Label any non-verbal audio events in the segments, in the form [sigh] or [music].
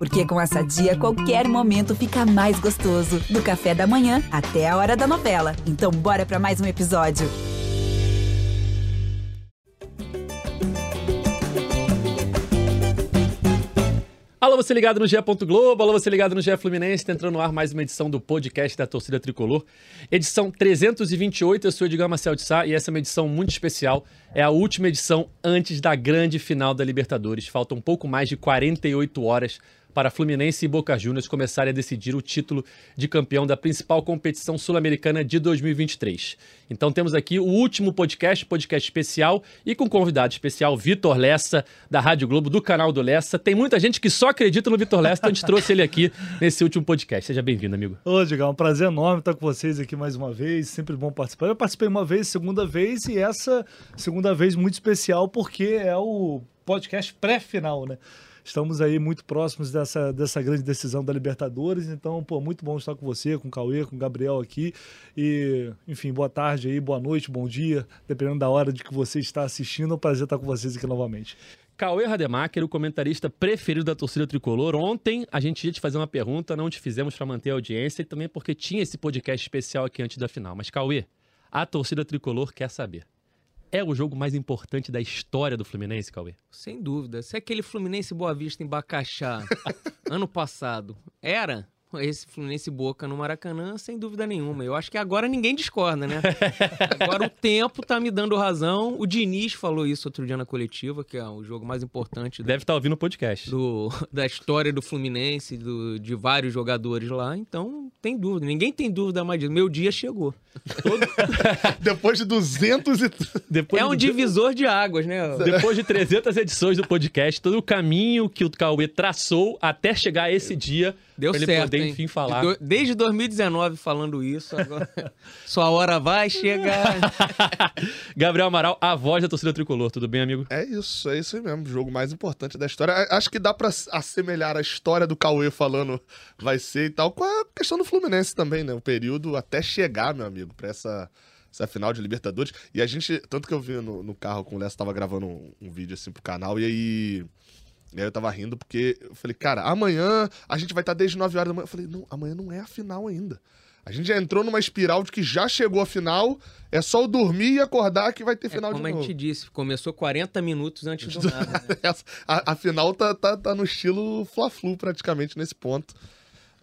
Porque com essa dia, qualquer momento fica mais gostoso. Do café da manhã até a hora da novela. Então, bora para mais um episódio. Alô, você ligado no GE. Globo, alô, você ligado no GE Fluminense, tá entrando no ar mais uma edição do podcast da Torcida Tricolor. Edição 328, eu sou Edgar Marcel de Sá e essa é uma edição muito especial. É a última edição antes da grande final da Libertadores. Faltam um pouco mais de 48 horas para Fluminense e Boca Juniors começarem a decidir o título de campeão da principal competição sul-americana de 2023. Então temos aqui o último podcast, podcast especial, e com convidado especial, Vitor Lessa, da Rádio Globo, do canal do Lessa. Tem muita gente que só acredita no Vitor Lessa, então a gente trouxe ele aqui nesse último podcast. Seja bem-vindo, amigo. Ô, Diga, é um prazer enorme estar com vocês aqui mais uma vez, sempre bom participar. Eu participei uma vez, segunda vez, e essa segunda vez muito especial porque é o podcast pré-final, né? Estamos aí muito próximos dessa, dessa grande decisão da Libertadores, então, pô, muito bom estar com você, com o Cauê, com o Gabriel aqui. E, enfim, boa tarde aí, boa noite, bom dia, dependendo da hora de que você está assistindo. É um prazer estar com vocês aqui novamente. Cauê Rademacher, o comentarista preferido da torcida tricolor. Ontem a gente ia te fazer uma pergunta, não te fizemos para manter a audiência e também porque tinha esse podcast especial aqui antes da final. Mas, Cauê, a torcida tricolor quer saber é o jogo mais importante da história do Fluminense, Cauê? Sem dúvida. Se aquele Fluminense Boa Vista em Bacaxá, [laughs] ano passado, era [laughs] esse Fluminense Boca no Maracanã, sem dúvida nenhuma. Eu acho que agora ninguém discorda, né? [laughs] Agora o tempo tá me dando razão. O Diniz falou isso outro dia na coletiva, que é o jogo mais importante. Do, Deve estar tá ouvindo o podcast. Do, [laughs] da história do Fluminense, do, de vários jogadores lá. Então, tem dúvida. Ninguém tem dúvida mais disso. Meu dia chegou. Todo... Depois de 200 e... Depois é um de... divisor de águas, né? Depois de 300 edições do podcast, todo o caminho que o Cauê traçou até chegar a esse dia Deu pra certo, ele poder, enfim, falar. De, desde 2019 falando isso, agora [laughs] sua hora vai chegar. [laughs] Gabriel Amaral, a voz da torcida tricolor. Tudo bem, amigo? É isso, é isso mesmo. O jogo mais importante da história. Acho que dá pra assemelhar a história do Cauê falando vai ser e tal com a questão do Fluminense também, né? O período até chegar, meu amigo, pra essa essa final de Libertadores. E a gente, tanto que eu vi no, no carro com o Léo, tava gravando um, um, vídeo assim pro canal, e aí e aí eu tava rindo porque eu falei, cara, amanhã a gente vai estar tá desde 9 horas da manhã. Eu falei, não, amanhã não é a final ainda. A gente já entrou numa espiral de que já chegou a final, é só o dormir e acordar que vai ter é final é, de novo. Como a gente disse, começou 40 minutos antes do [laughs] nada. Né? a, a, final tá, tá, tá no estilo Fla-Flu praticamente nesse ponto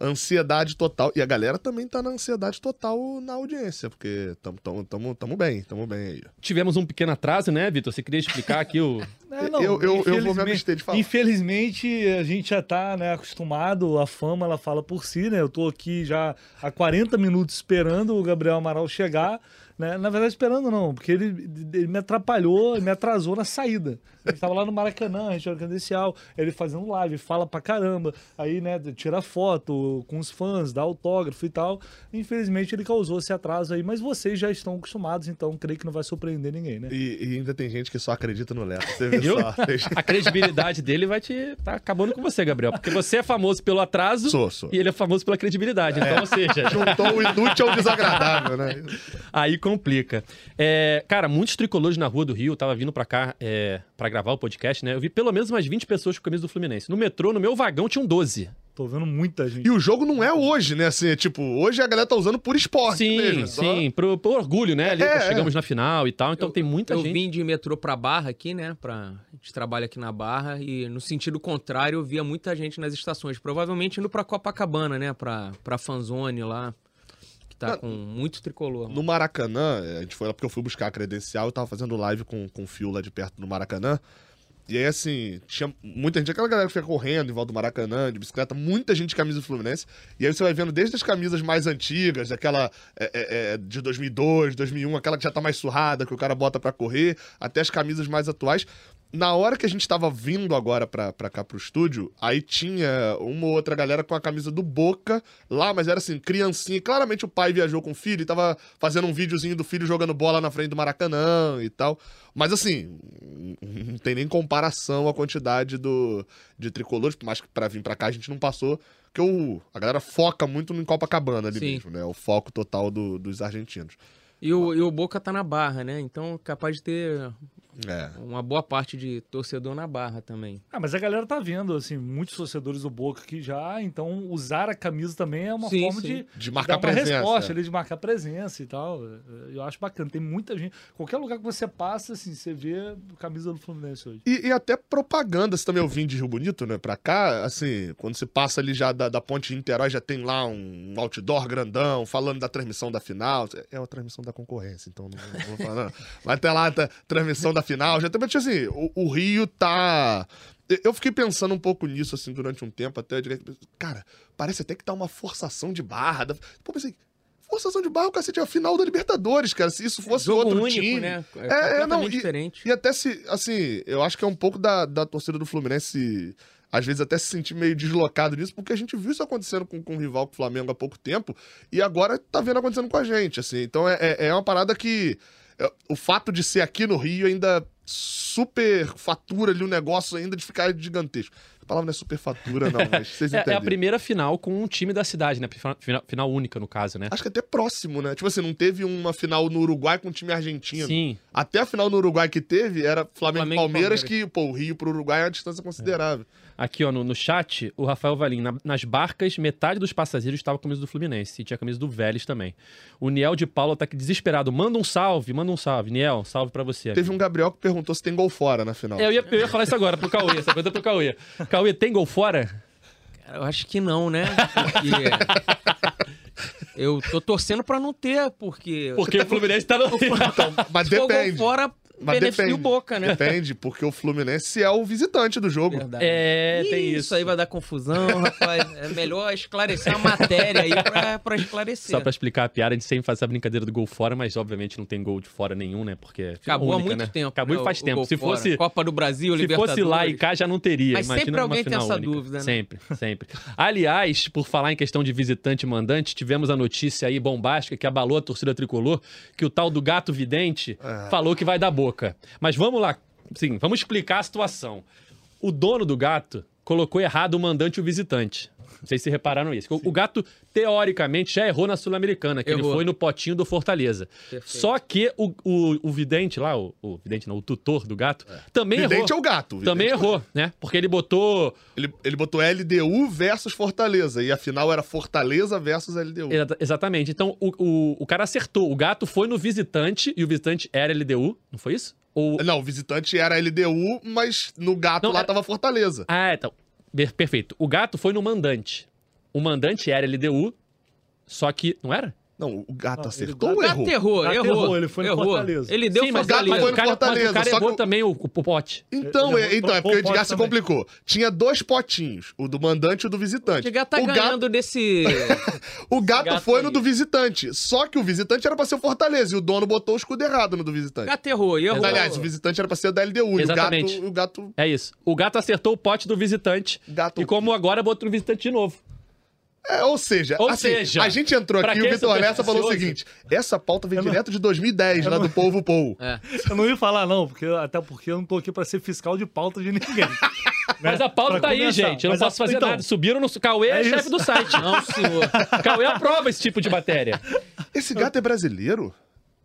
ansiedade total. E a galera também tá na ansiedade total na audiência, porque tamo, tamo, tamo, tamo bem, tamo bem aí. Tivemos um pequeno atraso, né, Vitor? Você queria explicar aqui o. [laughs] É, não, eu, eu, eu vou me abster de falar. Infelizmente, a gente já tá né, acostumado, a fama ela fala por si, né? Eu tô aqui já há 40 minutos esperando o Gabriel Amaral chegar. Né? Na verdade, esperando não, porque ele, ele me atrapalhou, me atrasou na saída. A gente tava lá no Maracanã, região credencial, ele fazendo live, fala pra caramba, aí, né, tira foto com os fãs, dá autógrafo e tal. Infelizmente, ele causou esse atraso aí, mas vocês já estão acostumados, então creio que não vai surpreender ninguém, né? E, e ainda tem gente que só acredita no Leto. Você vê só. A credibilidade dele vai te tá acabando com você, Gabriel, porque você é famoso pelo atraso sou, sou. e ele é famoso pela credibilidade. Então, é. ou seja, juntou o inútil ao desagradável, né? Aí complica. É, cara, muitos tricolores na rua do Rio, tava vindo pra cá é, pra gravar o podcast, né? Eu vi pelo menos umas 20 pessoas com camisa do Fluminense. No metrô, no meu vagão, tinham 12. Tô vendo muita gente. E o jogo não é hoje, né? Assim, é tipo, hoje a galera tá usando por esporte sim, mesmo. Sim, pro, pro, orgulho, né? Ali, é, chegamos é. na final e tal, então eu, tem muita eu gente. Eu vim de metrô pra Barra aqui, né? Pra... A gente trabalha aqui na Barra e no sentido contrário eu via muita gente nas estações. Provavelmente indo pra Copacabana, né? Pra, pra fanzone lá tá com muito tricolor. No Maracanã, a gente foi lá porque eu fui buscar a credencial, eu tava fazendo live com, com o Fio lá de perto do Maracanã. E aí, assim, tinha muita gente, aquela galera que fica correndo em volta do Maracanã, de bicicleta, muita gente de camisa do Fluminense. E aí você vai vendo desde as camisas mais antigas, aquela é, é de 2002, 2001, aquela que já tá mais surrada, que o cara bota para correr, até as camisas mais atuais na hora que a gente tava vindo agora pra, pra cá pro estúdio, aí tinha uma ou outra galera com a camisa do Boca lá, mas era assim, criancinha. Claramente o pai viajou com o filho e tava fazendo um videozinho do filho jogando bola na frente do Maracanã e tal. Mas assim, não tem nem comparação a quantidade do, de tricolores, que pra vir pra cá a gente não passou, que o, a galera foca muito em Copacabana ali Sim. mesmo, né? O foco total do, dos argentinos. E o, e o Boca tá na barra, né? Então capaz de ter É. Uma boa parte de torcedor na barra também. Ah, mas a galera tá vendo, assim, muitos torcedores do Boca aqui já, então usar a camisa também é uma Sim, forma sim. de, De marcar dar uma presença. resposta ali, de marcar presença e tal. Eu acho bacana. Tem muita gente. Qualquer lugar que você passa, assim, você vê a camisa do Fluminense hoje. E, e até propaganda, você também ouvindo de Rio Bonito, né? Pra cá, assim, quando você passa ali já da, da ponte de Niterói, já tem lá um outdoor grandão falando da transmissão da final. É a transmissão da concorrência, então não, não vou falar. Não. [laughs] Mas tem lá a transmissão da final. Já tem, mas, tipo assim, o, o Rio tá. Eu- fiquei pensando um pouco nisso, assim, durante um tempo, até. que, Cara, parece até que tá uma forçação de barra. da- Pô, pensei, forçação de barra, o cacete, é a final da Libertadores, cara. Se isso fosse Jogo outro único, time. né? É, é, completamente não, e- diferente. E até se, assim, eu acho que é um pouco da, da torcida do Fluminense, às vezes até se sentir meio deslocado nisso, porque a gente viu isso acontecendo com, com o rival, com o Flamengo há pouco tempo, e agora tá vendo acontecendo com a gente, assim. Então é, é, é uma parada que é, o fato de ser aqui no Rio ainda super fatura ali o negócio ainda de ficar gigantesco. A palavra não é super fatura, não, [laughs] mas vocês É, é a primeira final com um time da cidade, né? Final, final- única, no caso, né? Acho que até próximo, né? Tipo assim, não teve uma final no Uruguai com um time argentino. Sim. Até a final no Uruguai que teve era Flamengo, Flamengo e e Palmeiras, Palmeiras. que, pô, o Rio pro Uruguai é uma distância considerável. Aqui, ó, no, no chat, o Rafael Valim, na- nas barcas, metade dos passageiros estava com a camisa do Fluminense e tinha a camisa do Vélez também. O Niel de Paula tá aqui desesperado. Manda um salve, manda um salve. Niel, salve pra você. Teve um Gabriel que perguntou se tem gol fora na final. É, eu, ia, eu ia falar isso agora pro Cauê, essa coisa pro Cauê. Cauê, tem gol fora? Cara, eu acho que não, né? Porque eu tô torcendo pra não ter, porque Porque o Fluminense tá no. Então, mas se for gol depende. fora, Mas beneficia depende. o Boca, né? Depende, porque o Fluminense é o visitante do jogo. Verdade. É, tem isso. Isso aí vai dar confusão, rapaz. É melhor esclarecer a matéria aí pra, pra esclarecer. Só pra explicar a piada, a gente sempre faz essa brincadeira do gol fora, mas obviamente não tem gol de fora nenhum, né? Porque é Acabou única, há muito né? tempo. Acabou né, e faz o tempo. Se fora. fosse, Copa do Brasil, se Libertadores. fosse lá e cá já não teria. Mas Imagina sempre alguém tem essa única. dúvida, né? Sempre, sempre. Aliás, por falar em questão de visitante e mandante, tivemos a notícia aí bombástica que abalou a torcida tricolor, que o tal do gato vidente É. falou que vai dar boca. Mas vamos lá, sim, vamos explicar a situação. O dono do gato colocou errado o mandante e o visitante. Não sei se repararam isso. O, o gato, teoricamente, já errou na Sul-Americana, que ele Errou. foi no potinho do Fortaleza. Perfeito. Só que o, o, o vidente lá, o, o vidente não, o tutor do gato, também Vidente é errou. o gato. o Também vidente- errou, né? Porque ele botou Ele, ele botou LDU versus Fortaleza. E a final era Fortaleza versus LDU. Exa- Exatamente. Então, o, o, o cara acertou. O gato foi no visitante e o visitante era LDU, não foi isso? Ou... Não, o visitante era LDU, mas no gato Não, lá era- tava Fortaleza. Ah, então. Per- Perfeito. O gato foi no mandante. O mandante era LDU, só que. Não era? Não, o gato Não, acertou ele- ou O errou? gato errou, Gato errou. errou, ele foi no errou. Fortaleza. Ele deu Sim, mas, gato mas foi o no cara, mas o Fortaleza, cara só errou que o- também o, o pote. Então, Ele é, então, é porque o o Edgar se complicou. Tinha dois potinhos, o do mandante e o do visitante. O gato tá o ganhando desse. [laughs] O gato, gato foi aí. no do visitante. Só que o visitante era pra ser o Fortaleza e o dono botou o escudo errado no do O visitante. gato errou, errou. Aliás, o visitante era pra ser o da LDU. Exatamente. O gato. O gato, É isso. O gato acertou o pote do visitante. gato E como agora botou no visitante de novo. É, ou seja, Ou assim, seja, a gente entrou aqui e o é Vitor Lessa falou o seguinte: essa pauta vem Eu não- direto de 2010, lá do Povo Pou. [laughs] É. Eu não ia falar, não, porque, até porque eu não tô aqui pra ser fiscal de pauta de ninguém. [laughs] Mas a pauta Pra tá aí, começar. gente. Eu não Mas a- posso fazer então, nada. Subiram no. Cauê é, é chefe do site. [laughs] Não, senhor. Cauê aprova esse tipo de matéria. Esse gato é brasileiro?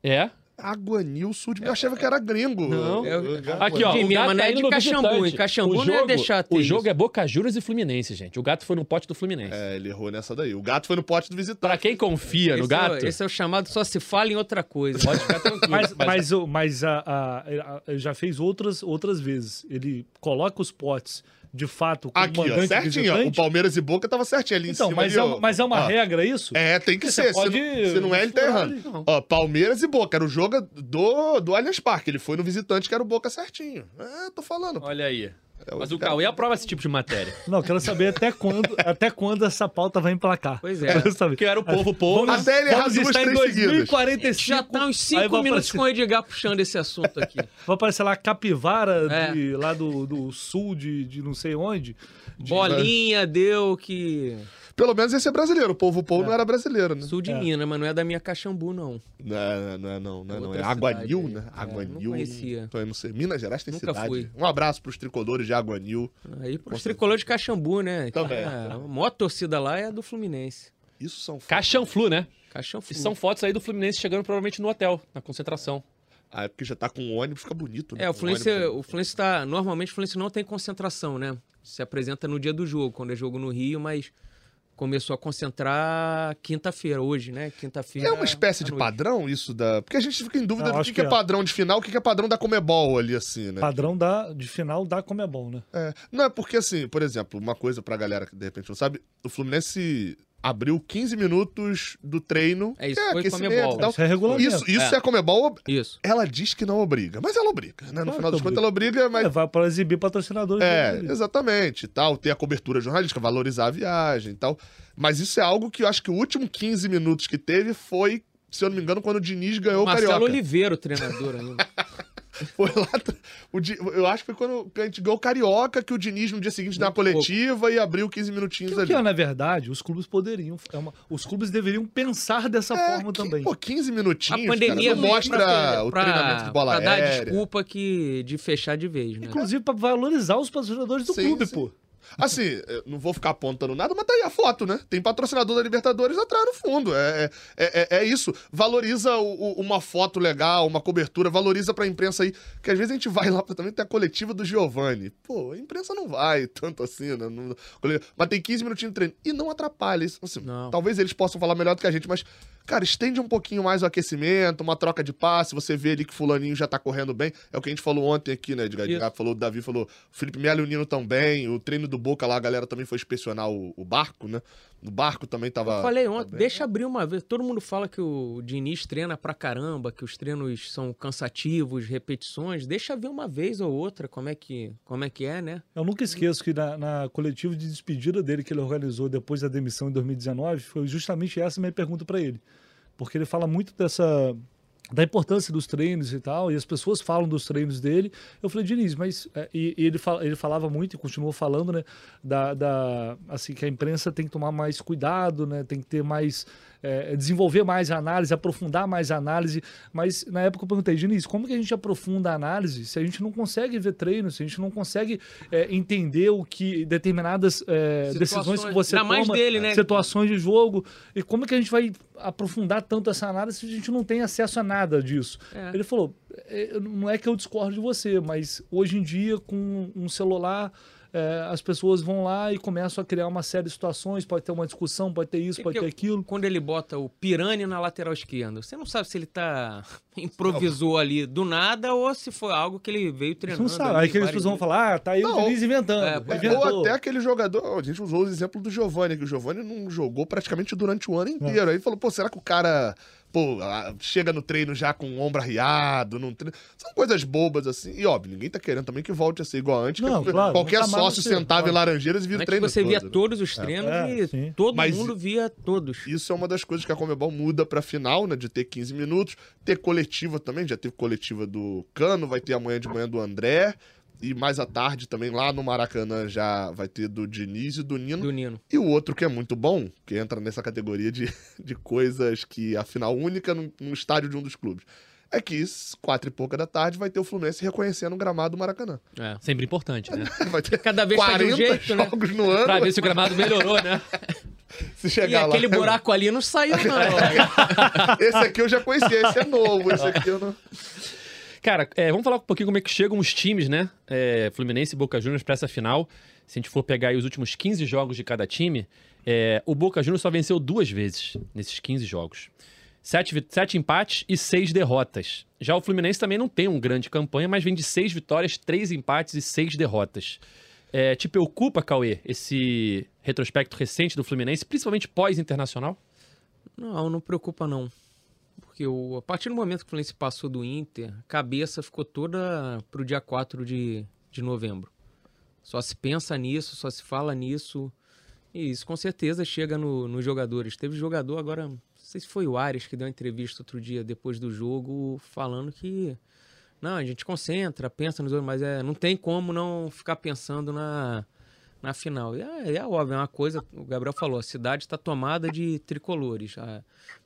É? Aguanil Sul de... Eu achava que era gringo. Não. Eu- Aqui, ó. De o mim, gato tá é indo de no Caxambu, em Caxambu o não jogo, ia deixar ter O jogo isso. é Boca Juras e Fluminense, gente. O gato foi no pote do Fluminense. É, ele errou nessa daí. O gato foi no pote do visitante. Pra quem confia no Esse, gato, é, esse é o chamado só se fala em outra coisa. pode ficar tranquilo. Mas, mas, o- mas a, a- a- já fez outras, outras vezes. Ele coloca os potes, de fato, com Aqui, o ó, mandante certinho, ó. O. Palmeiras e Boca tava certinho ali em Então, cima. mas, ali, é, ó. uma- mas é uma Ó. regra isso? É, tem que Você ser. Se pode não, se não é, ele tá errando. Não. Ó, Palmeiras e Boca. Era o jogo do, do Allianz Parque. Ele foi no visitante, que era o Boca certinho. É, tô falando. Olha aí. É, Mas o Cauê aprova esse tipo de matéria. [laughs] Não, eu quero saber até quando, até quando essa pauta vai emplacar. Pois é. Quero saber. Que era o povo, povo. Vamos, Até ele errar vamos duas, estar em três seguidas. 2045. Já tá uns aí cinco vai minutos aparecer- com o Edgar puxando esse assunto aqui. [laughs] Vai aparecer lá capivara É. de- lá do, do sul de, de não sei onde. De- Bolinha deu que. Pelo menos esse é brasileiro. O povo Pou não era brasileiro, né? Sul de É. Minas, mas não é da minha Caxambu, não. Não, é- não é não, não é não. É Aguanil, cidade né? É, Aguanil. não conhecia. Então, eu não sei. Minas Gerais tem Nunca cidade. fui. Um abraço pros tricolores de Aguanil. Aí pros tricolores de Caxambu, né? Também. É, a maior torcida lá é a do Fluminense. Isso são... Caixanflu, né? Caxambu. E são fotos aí do Fluminense chegando provavelmente no hotel, na concentração. Aí porque já tá com o ônibus, fica bonito, né? É, o Fluminense, ônibus. o Fluminense tá. Normalmente o Fluminense não tem concentração, né? Se apresenta no dia do jogo, quando é jogo no Rio, mas começou a concentrar quinta-feira, hoje, né? Quinta-feira. É uma espécie de noite. padrão isso da. Porque a gente fica em dúvida Não, do que, que é é. padrão de final, o que, que é padrão da Comebol ali, assim, né? Padrão da, de final da Comebol, né? É. Não, é porque, assim, por exemplo, uma coisa pra galera que de repente não sabe, o Fluminense abriu 15 minutos do treino. É isso, que foi Comebol. tal. Isso é regulamento. Isso, isso é. É. a Comebol. Isso. Ela diz que não obriga, mas ela obriga, né? No Claro final das contas, ela obriga, mas É, vai para exibir patrocinadores. É, exatamente, tal, ter a cobertura jornalística, valorizar a viagem e tal. Mas isso é algo que eu acho que o último 15 minutos que teve foi, se eu não me engano, quando o Diniz ganhou o Marcelo Carioca. Oliveira, o treinador ainda. [laughs] [laughs] Foi lá, o eu acho que foi quando a gente ganhou o Carioca, que o Diniz no dia seguinte deu Muito pouco. coletiva e abriu 15 minutinhos Que, ali. que, na verdade, os clubes poderiam. é uma- os clubes deveriam pensar dessa É, forma que- também. Pô, 15 A minutinhos, pandemia cara, não mostra pra- o treinamento de bola pra dar aérea. desculpa que, de fechar de vez, né? Inclusive para valorizar os patrocinadores do Sim, clube, sim. pô. Assim, eu não vou ficar apontando nada, mas tá aí a foto, né? Tem patrocinador da Libertadores atrás no fundo. É, é, é, é isso. Valoriza o- o- uma foto legal, uma cobertura, valoriza pra imprensa aí. Que às vezes a gente vai lá pra também ter a coletiva do Giovanni. Pô, a imprensa não vai tanto assim, né? Não- mas tem 15 minutinhos de treino. E não atrapalha isso. Assim, Não. Talvez eles possam falar melhor do que a gente, mas. Cara, estende um pouquinho mais o aquecimento, uma troca de passe, você vê ali que fulaninho já tá correndo bem. É o que a gente falou ontem aqui, né, Edgar? Falou, o Davi falou, o Felipe Melo e o Nino tão bem, o treino do Boca lá, a galera também foi inspecionar o, o barco, né? O barco também tava... Eu falei ontem, bem. deixa abrir uma vez. Todo mundo fala que o Diniz treina pra caramba, que os treinos são cansativos, repetições. Deixa ver uma vez ou outra como é que, como é, que é, né? Eu nunca esqueço que na, na coletiva de despedida dele que ele organizou depois da demissão em 2019, foi justamente essa a minha pergunta para ele. Porque ele fala muito dessa da importância dos treinos e tal, e as pessoas falam dos treinos dele. Eu falei, Diniz, mas. é, e, e ele, ele falava muito e continuou falando, né? Da, da, assim, que a imprensa tem que tomar mais cuidado, né? Tem que ter mais. É, desenvolver mais a análise, aprofundar mais a análise. Mas na época eu perguntei, Diniz, como que a gente aprofunda a análise se a gente não consegue ver treinos, se a gente não consegue é, entender o que determinadas é, decisões que você toma, dele, né? situações de jogo, e como que a gente vai aprofundar tanto essa análise se a gente não tem acesso a nada disso? É. Ele falou, "É, não é que eu discordo de você, mas hoje em dia com um celular é, as pessoas vão lá e começam a criar uma série de situações, pode ter uma discussão, pode ter isso, É pode ter aquilo. Quando ele bota o Pirani na lateral esquerda, você não sabe se ele tá [laughs] improvisou ali do nada ou se foi algo que ele veio Você treinando. não sabe. Aí que pessoas vão falar, ah, tá aí Não, o Diniz inventando. é, pode- inventou. Ou até aquele jogador, a gente usou o exemplo do Giovani, que o Giovani não jogou praticamente durante o ano inteiro. Aí falou, pô, será que o cara pô, chega no treino já com o ombro arriado? Não treina? São coisas bobas assim. E óbvio, ninguém tá querendo também que volte a ser igual antes. Não, que claro, qualquer mais sócio sentava em. Laranjeiras e via o treino você via todo, né? todos os treinos É, e sim. todo Mas- mundo via todos. Isso é uma das coisas que a Comebol muda pra final, né? De ter 15 minutos. Ter coletiva também, já teve coletiva do Cano, vai ter amanhã de manhã do André. E mais à tarde também lá no Maracanã já vai ter do Diniz e do Nino. Do Nino. E o outro que é muito bom, que entra nessa categoria de, [laughs] de coisas que a final única num, num estádio de um dos clubes, é que às quatro e pouca da tarde vai ter o Fluminense reconhecendo o gramado do Maracanã. É. Sempre importante, né? [laughs] Vai ter Cada vez tá de um 40 jeito, né? jogos no ano. pra ver se o gramado melhorou, né? [laughs] Se E chegar lá. aquele buraco ali não saiu, não. Esse aqui eu já conhecia, esse é novo. Esse aqui eu não. Cara, é, vamos falar um pouquinho como é que chegam os times, né? É, Fluminense e Boca Juniors pra essa final. Se a gente for pegar os últimos 15 jogos de cada time, é, o Boca Juniors só venceu duas vezes nesses 15 jogos. Sete, sete empates e seis derrotas. Já o Fluminense também não tem uma grande campanha, mas vem de seis vitórias, três empates e seis derrotas. É, te preocupa, Cauê, esse retrospecto recente do Fluminense, principalmente pós-internacional? Não, não preocupa não. Porque o, a partir do momento que o Fluminense passou do Inter, a cabeça ficou toda pro dia 4 de, de novembro. Só se pensa nisso, só se fala nisso. E isso com certeza chega no- nos jogadores. Teve jogador agora, não sei se foi o Ares que deu uma entrevista outro dia depois do jogo, falando que não, a gente concentra, pensa nos outros, mas é, não tem como não ficar pensando na, na final. E é, é óbvio, é uma coisa, o Gabriel falou, a cidade está tomada de tricolores. A-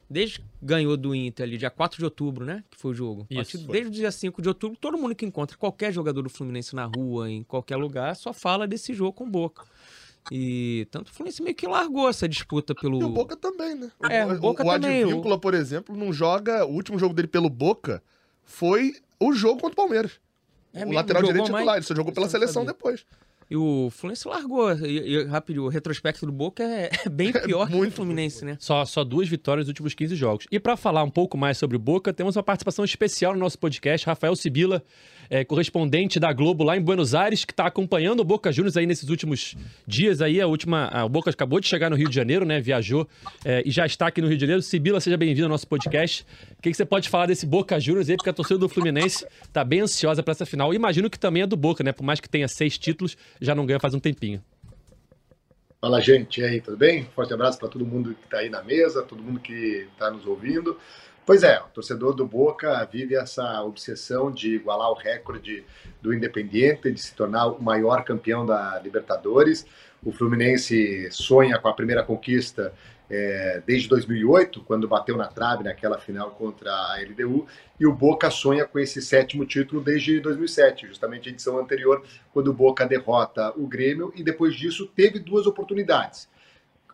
desde que ganhou do Inter ali, dia 4 de outubro, né? Que foi o jogo. Isso, foi. desde o dia 5 de outubro, todo mundo que encontra qualquer jogador do Fluminense na rua, em qualquer lugar, só fala desse jogo com boca. E tanto o Fluminense meio que largou essa disputa pelo. E o Boca também, né? É, o Boca o também, Advíncula, por exemplo, não joga. O último jogo dele pelo Boca foi o jogo contra o Palmeiras. É o mesmo? lateral direito mais? titular, ele só jogou pela seleção sabia. depois. E o Fluminense largou. E, e, rápido, o retrospecto do Boca é, [laughs] é bem pior que o muito, Fluminense, né? Só, só duas vitórias nos últimos 15 jogos. E para falar um pouco mais sobre o Boca, temos uma participação especial no nosso podcast. Rafael Sibila, é, correspondente da Globo lá em Buenos Aires, que está acompanhando o Boca Juniors aí nesses últimos dias. Aí a última, a, Boca acabou de chegar no Rio de Janeiro, né? Viajou é, e já está aqui no Rio de Janeiro. Sibila, seja bem-vindo ao nosso podcast. O que, que você pode falar desse Boca Juniors aí? Porque a torcida do Fluminense tá bem ansiosa para essa final. Imagino que também é do Boca, né? Por mais que tenha seis títulos, já não ganha faz um tempinho. Fala, gente. E aí, tudo bem? Forte abraço para todo mundo que está aí na mesa, todo mundo que está nos ouvindo. Pois é, o torcedor do Boca vive essa obsessão de igualar o recorde do Independiente, de se tornar o maior campeão da Libertadores. O Fluminense sonha com a primeira conquista é, desde 2008, quando bateu na trave naquela final contra a LDU, e o Boca sonha com esse sétimo título desde 2007, justamente a edição anterior, quando o Boca derrota o Grêmio, e depois disso teve duas oportunidades.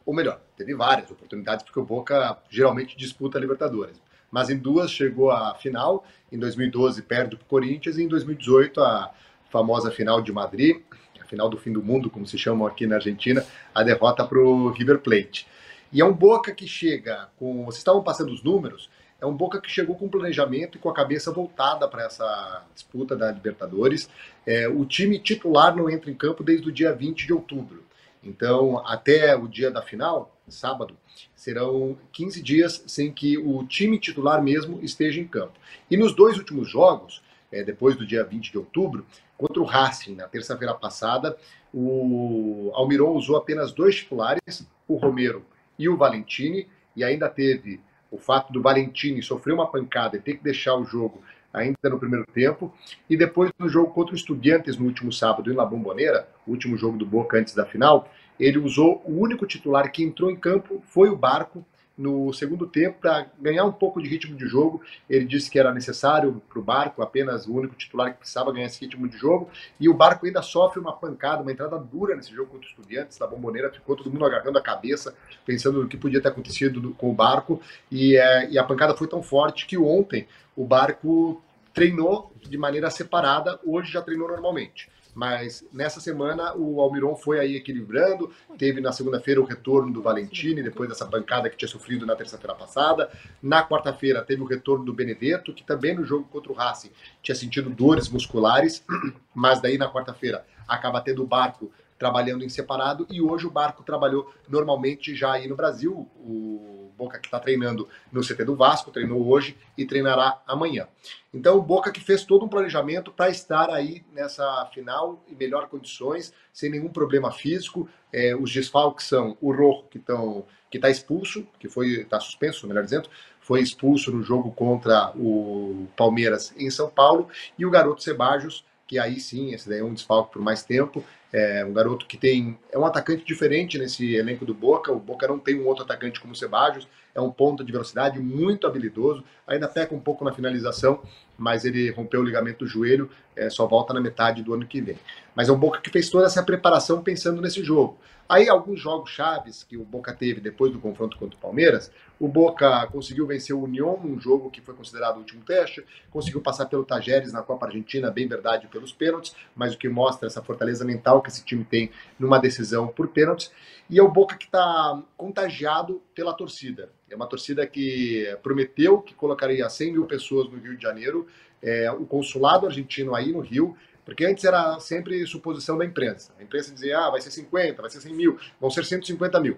Ou melhor, teve várias oportunidades, porque o Boca geralmente disputa a Libertadores. Mas em duas chegou à final, em 2012 perde para o Corinthians, e em 2018 a famosa final de Madrid, a final do fim do mundo, como se chamam aqui na Argentina, a derrota para o River Plate. E é um Boca que chega com. Vocês estavam passando os números, é um Boca que chegou com planejamento e com a cabeça voltada para essa disputa da Libertadores. É, o time titular não entra em campo desde o dia 20 de outubro. Então, até o dia da final, sábado, serão 15 dias sem que o time titular mesmo esteja em campo. E nos dois últimos jogos, é, depois do dia 20 de outubro, contra o Racing, na terça-feira passada, o Almiron usou apenas dois titulares, o Romero e o Valentini, e ainda teve o fato do Valentini sofrer uma pancada e ter que deixar o jogo ainda no primeiro tempo, e depois no jogo contra o Estudiantes no último sábado em La Bombonera, o último jogo do Boca antes da final, ele usou o único titular que entrou em campo foi o Barco no segundo tempo para ganhar um pouco de ritmo de jogo. Ele disse que era necessário para o Barco apenas o único titular que precisava ganhar esse ritmo de jogo. E o Barco ainda sofre uma pancada, uma entrada dura nesse jogo contra os Estudiantes da Bomboneira. Ficou todo mundo agarrando a cabeça, pensando no que podia ter acontecido com o Barco. E, é, e a pancada foi tão forte que ontem o Barco treinou de maneira separada. Hoje já treinou normalmente mas nessa semana o Almiron foi aí equilibrando, teve na segunda-feira o retorno do Valentini, depois dessa bancada que tinha sofrido na terça-feira passada, na quarta-feira teve o retorno do Benedetto, que também no jogo contra o Racing tinha sentido dores musculares, [clears throat] mas daí na quarta-feira acaba tendo o Barco trabalhando em separado, e hoje o Barco trabalhou normalmente já aí no Brasil, o Boca que está treinando no CT do Vasco, treinou hoje e treinará amanhã. Então, o Boca que fez todo um planejamento para estar aí nessa final em melhor condições, sem nenhum problema físico. É, os desfalques são o Rojo, que estão que está expulso, que foi está suspenso, melhor dizendo, foi expulso no jogo contra o Palmeiras em São Paulo, e o garoto Sebajos, que aí sim, esse daí é um desfalque por mais tempo, é um garoto que tem. É um atacante diferente nesse elenco do Boca. O Boca não tem um outro atacante como o Sebajos. É um ponta de velocidade muito habilidoso. Ainda peca um pouco na finalização, mas ele rompeu o ligamento do joelho. É, só volta na metade do ano que vem. Mas é um Boca que fez toda essa preparação pensando nesse jogo. Aí, alguns jogos chaves que o Boca teve depois do confronto contra o Palmeiras, o Boca conseguiu vencer o União num jogo que foi considerado o último teste, conseguiu passar pelo Tajeres na Copa Argentina, bem verdade, pelos pênaltis, mas o que mostra essa fortaleza mental que esse time tem numa decisão por pênaltis. E é o Boca que está contagiado pela torcida. É uma torcida que prometeu que colocaria 100 mil pessoas no Rio de Janeiro, é, o consulado argentino aí no Rio porque antes era sempre suposição da imprensa. A imprensa dizia, ah, vai ser 50, vai ser 100 mil, vão ser 150 mil.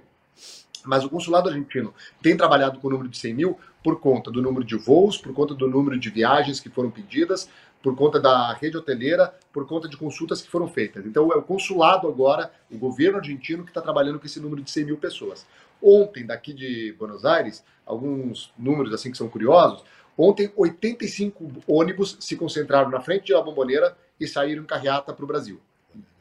Mas o consulado argentino tem trabalhado com o número de 100 mil por conta do número de voos, por conta do número de viagens que foram pedidas, por conta da rede hoteleira, por conta de consultas que foram feitas. Então é o consulado agora, o governo argentino, que está trabalhando com esse número de 100 mil pessoas. Ontem, daqui de Buenos Aires, alguns números assim que são curiosos, ontem 85 ônibus se concentraram na frente de La Bombonera e saíram em carreata para o Brasil.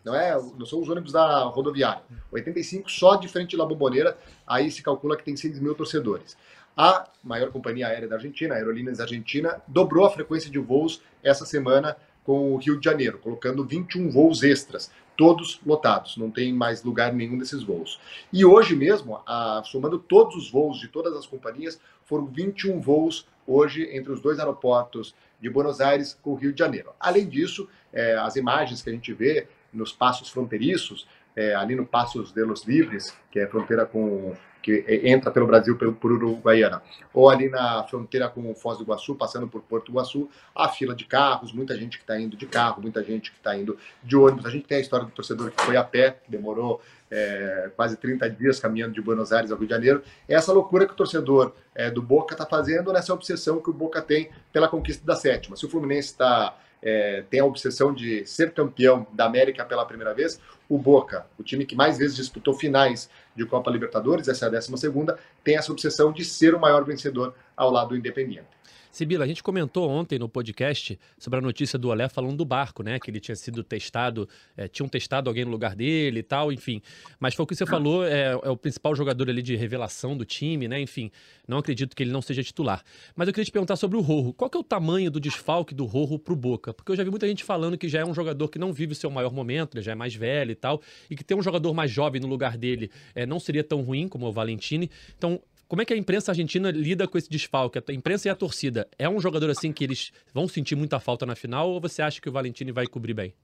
Não, é, não são os ônibus da rodoviária. 85 só de frente de La Bombonera, aí se calcula que tem 6 mil torcedores. A maior companhia aérea da Argentina, a Aerolíneas Argentina, dobrou a frequência de voos essa semana com o Rio de Janeiro, colocando 21 voos extras, todos lotados, não tem mais lugar nenhum desses voos. E hoje mesmo, a, somando todos os voos de todas as companhias, foram 21 voos hoje entre os dois aeroportos de Buenos Aires com o Rio de Janeiro. Além disso, é, as imagens que a gente vê nos passos fronteiriços, é, ali no Passos de los Livres, que é fronteira com que entra pelo Brasil pelo, por Uruguaiana, ou ali na fronteira com Foz do Iguaçu, passando por Porto Iguaçu, a fila de carros, muita gente que está indo de carro, muita gente que está indo de ônibus. A gente tem a história do torcedor que foi a pé, que demorou é, quase 30 dias caminhando de Buenos Aires ao Rio de Janeiro. É essa loucura que o torcedor é, do Boca está fazendo nessa obsessão que o Boca tem pela conquista da sétima. Se o Fluminense está é, tem a obsessão de ser campeão da América pela primeira vez, o Boca, o time que mais vezes disputou finais de Copa Libertadores, essa é a décima segunda, tem essa obsessão de ser o maior vencedor ao lado do Independiente. Sibila, a gente comentou ontem no podcast sobre a notícia do Olé falando do barco, né? Que ele tinha sido testado, é, tinham testado alguém no lugar dele e tal, enfim. Mas foi o que você falou, é, é, o principal jogador ali de revelação do time, né? Enfim, não acredito que ele não seja titular. Mas eu queria te perguntar sobre o Rojo. Qual que é o tamanho do desfalque do Rojo pro Boca? Porque eu já vi muita gente falando que já é um jogador que não vive o seu maior momento, ele já é mais velho e tal, e que ter um jogador mais jovem no lugar dele é, não seria tão ruim como o Valentini. Então, como é que a imprensa argentina lida com esse desfalque? A imprensa e a torcida. É um jogador assim que eles vão sentir muita falta na final ou você acha que o Valentini vai cobrir bem?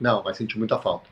Não, vai sentir muita falta.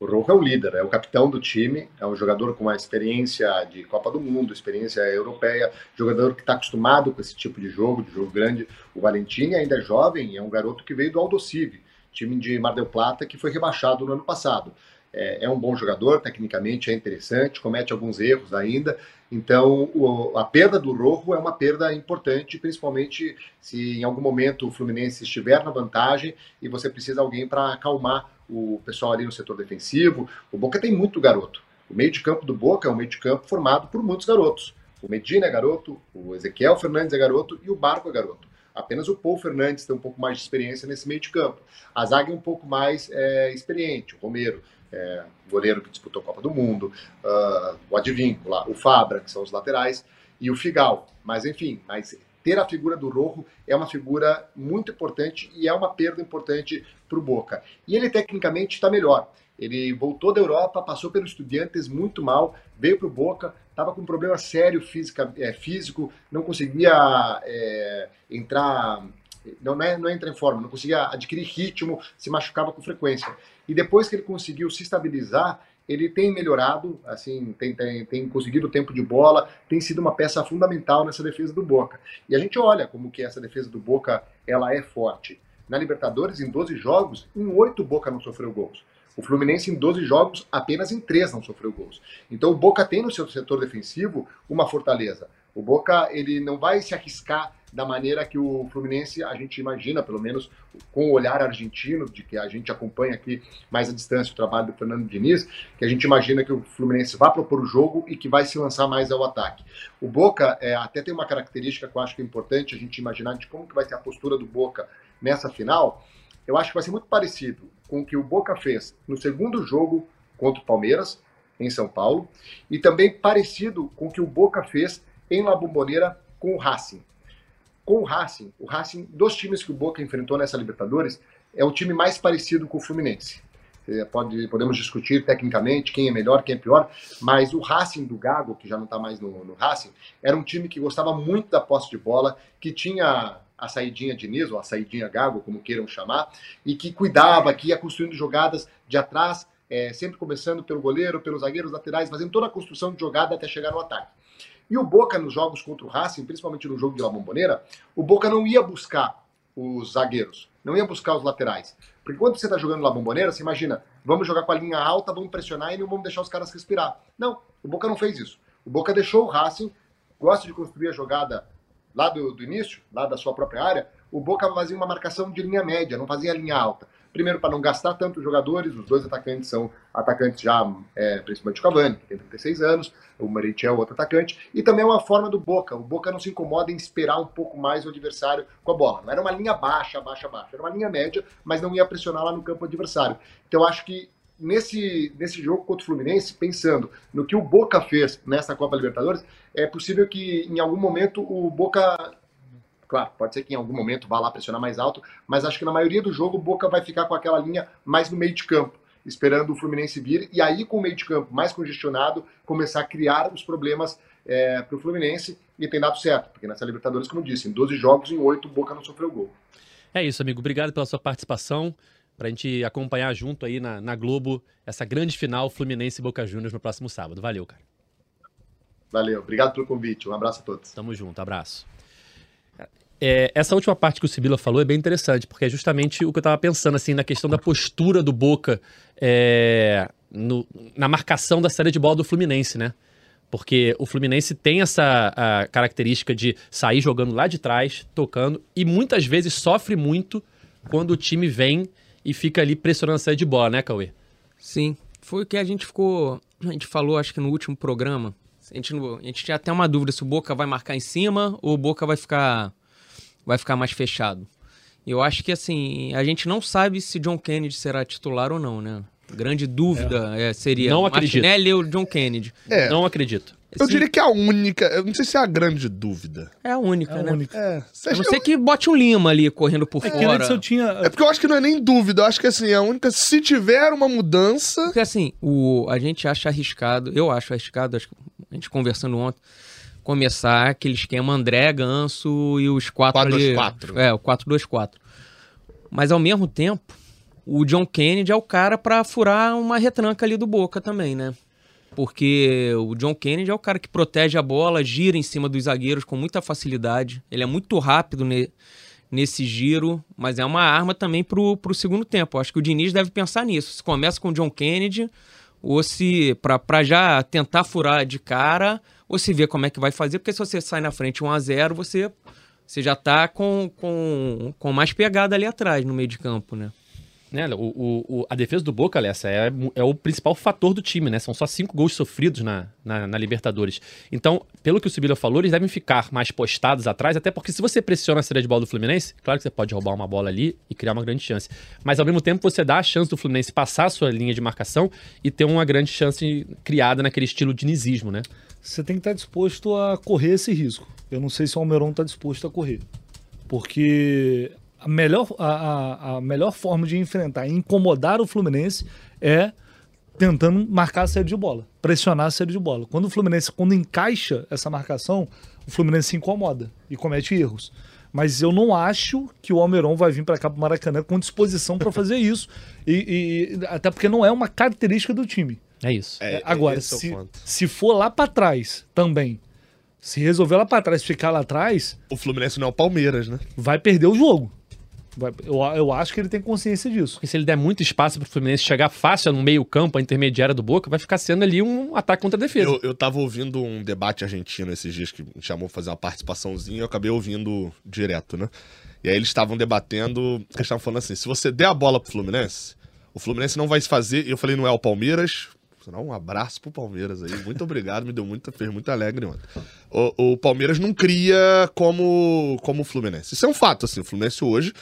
O Rojo é o líder, é o capitão do time, é um jogador com uma experiência de Copa do Mundo, experiência europeia, jogador que está acostumado com esse tipo de jogo, de jogo grande. O Valentini ainda é jovem, é um garoto que veio do Aldosive, time de Mar del Plata que foi rebaixado no ano passado. É, é um bom jogador, tecnicamente é interessante, comete alguns erros ainda, então, o, a perda do Rojo é uma perda importante, principalmente se em algum momento o Fluminense estiver na vantagem e você precisa de alguém para acalmar o pessoal ali no setor defensivo. O Boca tem muito garoto. O meio de campo do Boca é um meio de campo formado por muitos garotos. O Medina é garoto, o Ezequiel Fernandes é garoto e o Barco é garoto. Apenas o Paul Fernandes tem um pouco mais de experiência nesse meio de campo. A zaga é um pouco mais é, experiente, o Romero é, goleiro que disputou a Copa do Mundo, uh, o Advinco, o Fabra, que são os laterais, e o Figal. Mas, enfim, mas ter a figura do Rojo é uma figura muito importante e é uma perda importante para o Boca. E ele, tecnicamente, está melhor. Ele voltou da Europa, passou pelos Estudiantes muito mal, veio para o Boca, estava com um problema sério física, é, físico, não conseguia é, entrar não, é, não entra em forma, não conseguia adquirir ritmo, se machucava com frequência. E depois que ele conseguiu se estabilizar, ele tem melhorado, assim, tem, tem, tem conseguido tempo de bola, tem sido uma peça fundamental nessa defesa do Boca. E a gente olha como que essa defesa do Boca ela é forte. Na Libertadores, em 12 jogos, em 8 Boca não sofreu gols. O Fluminense, em 12 jogos, apenas em 3 não sofreu gols. Então o Boca tem no seu setor defensivo uma fortaleza. O Boca ele não vai se arriscar da maneira que o Fluminense, a gente imagina, pelo menos com o olhar argentino, de que a gente acompanha aqui mais à distância o trabalho do Fernando Diniz, que a gente imagina que o Fluminense vai propor o jogo e que vai se lançar mais ao ataque. O Boca é, até tem uma característica que eu acho que é importante a gente imaginar de como que vai ser a postura do Boca nessa final. Eu acho que vai ser muito parecido com o que o Boca fez no segundo jogo contra o Palmeiras, em São Paulo, e também parecido com o que o Boca fez em La Bombonera com o Racing com o Racing. O Racing, dos times que o Boca enfrentou nessa Libertadores, é o time mais parecido com o Fluminense. Pode, podemos discutir tecnicamente quem é melhor, quem é pior, mas o Racing do Gago, que já não está mais no, no, Racing, era um time que gostava muito da posse de bola, que tinha a saidinha de Niso, ou a saidinha Gago, como queiram chamar, e que cuidava, que ia construindo jogadas de atrás, é, sempre começando pelo goleiro, pelos zagueiros laterais, fazendo toda a construção de jogada até chegar no ataque. E o Boca, nos jogos contra o Racing, principalmente no jogo de La Bombonera, o Boca não ia buscar os zagueiros, não ia buscar os laterais. Porque quando você está jogando La Bombonera, você imagina, vamos jogar com a linha alta, vamos pressionar e não vamos deixar os caras respirar. Não, o Boca não fez isso. O Boca deixou o Racing, gosta de construir a jogada lá do, do início, lá da sua própria área, o Boca fazia uma marcação de linha média, não fazia linha alta. Primeiro, para não gastar tanto jogadores, os dois atacantes são atacantes já, é, principalmente o Cavani, que tem 36 anos, o Merentiel, outro atacante, e também é uma forma do Boca. O Boca não se incomoda em esperar um pouco mais o adversário com a bola. Não era uma linha baixa, baixa, baixa. Era uma linha média, mas não ia pressionar lá no campo adversário. Então, acho que nesse, nesse jogo contra o Fluminense, pensando no que o Boca fez nessa Copa Libertadores, é possível que em algum momento o Boca Claro, pode ser que em algum momento vá lá pressionar mais alto, mas acho que na maioria do jogo o Boca vai ficar com aquela linha mais no meio de campo. esperando o Fluminense vir e aí com o meio de campo mais congestionado começar a criar os problemas é, para o Fluminense e tem dado certo, porque nessa Libertadores, como eu disse, em 12 jogos, em 8 o Boca não sofreu gol. É isso, amigo. Obrigado pela sua participação. Para a gente acompanhar junto aí na, na Globo essa grande final Fluminense e Boca Juniors no próximo sábado. Valeu, cara. Valeu, obrigado pelo convite. Um abraço a todos. Tamo junto, abraço. É, essa última parte que o Sibila falou é bem interessante, porque é justamente o que eu estava pensando, assim, na questão da postura do Boca é, no, na marcação da série de bola do Fluminense, né? Porque o Fluminense tem essa característica de sair jogando lá de trás, tocando, e muitas vezes sofre muito quando o time vem e fica ali pressionando a série de bola, né, Cauê? Sim. Foi o que a gente ficou. A gente falou, acho que no último programa. A gente, a gente tinha até uma dúvida se o Boca vai marcar em cima ou o Boca vai ficar vai ficar mais fechado. Eu acho que assim, a gente não sabe se John Kennedy será titular ou não, né? Grande dúvida é. É, seria não acredito. Martinelli ou John Kennedy. É. Não acredito. Eu Sim. diria que é a única, eu não sei se é a grande dúvida. É a única, é a né? Única. É. A não ser que bote um Lima ali correndo por é fora. Que eu tinha... É porque eu acho que não é nem dúvida, eu acho que assim, é a única, se tiver uma mudança... Porque assim, o, a gente acha arriscado, eu acho arriscado, acho que a gente conversando ontem, começar aquele esquema André, Ganso e os quatro 4 ali. 4. É, o 4-2-4. Mas ao mesmo tempo, o John Kennedy é o cara para furar uma retranca ali do Boca também, né? Porque o John Kennedy é o cara que protege a bola, gira em cima dos zagueiros com muita facilidade. Ele é muito rápido ne nesse giro, mas é uma arma também pro, pro segundo tempo. Acho que o Diniz deve pensar nisso. Se começa com o John Kennedy, ou se para já tentar furar de cara, se vê como é que vai fazer, porque se você sai na frente 1 a 0 você, você já tá com, com, com mais pegada ali atrás no meio de campo, né? Né, o, o, a defesa do Boca, Alessa, é, é o principal fator do time, né? São só cinco gols sofridos na, na, na Libertadores. Então, pelo que o Sibila falou, eles devem ficar mais postados atrás, até porque se você pressiona a série de bola do Fluminense, claro que você pode roubar uma bola ali e criar uma grande chance. Mas ao mesmo tempo você dá a chance do Fluminense passar a sua linha de marcação e ter uma grande chance criada naquele estilo dinizismo, né? Você tem que estar disposto a correr esse risco. Eu não sei se o Almeron está disposto a correr. Porque a melhor, a, a, melhor forma de enfrentar e incomodar o Fluminense é tentando marcar a série de bola, pressionar a série de bola. Quando o Fluminense, quando encaixa essa marcação, o Fluminense se incomoda e comete erros. Mas eu não acho que o Almeron vai vir para cá para Maracanã com disposição para fazer isso. E, e, até porque não é uma característica do time. É isso. É, Agora, se, é se for lá para trás também, se resolver lá para trás, ficar lá atrás. O Fluminense não é o Palmeiras, né? Vai perder o jogo. Eu, eu acho que ele tem consciência disso. Porque se ele der muito espaço para o Fluminense chegar fácil no meio-campo, a intermediária do Boca, vai ficar sendo ali um ataque contra a defesa. Eu, eu tava ouvindo um debate argentino esses dias que me chamou pra fazer uma participaçãozinha e eu acabei ouvindo direto, né? E aí eles estavam debatendo, eles estavam falando assim: se você der a bola pro Fluminense, o Fluminense não vai se fazer. E eu falei, não é o Palmeiras. Um abraço pro Palmeiras aí. Muito obrigado, me deu muito, fez muito alegre ontem. O, o Palmeiras não cria como, como o Fluminense. Isso é um fato, assim. O Fluminense hoje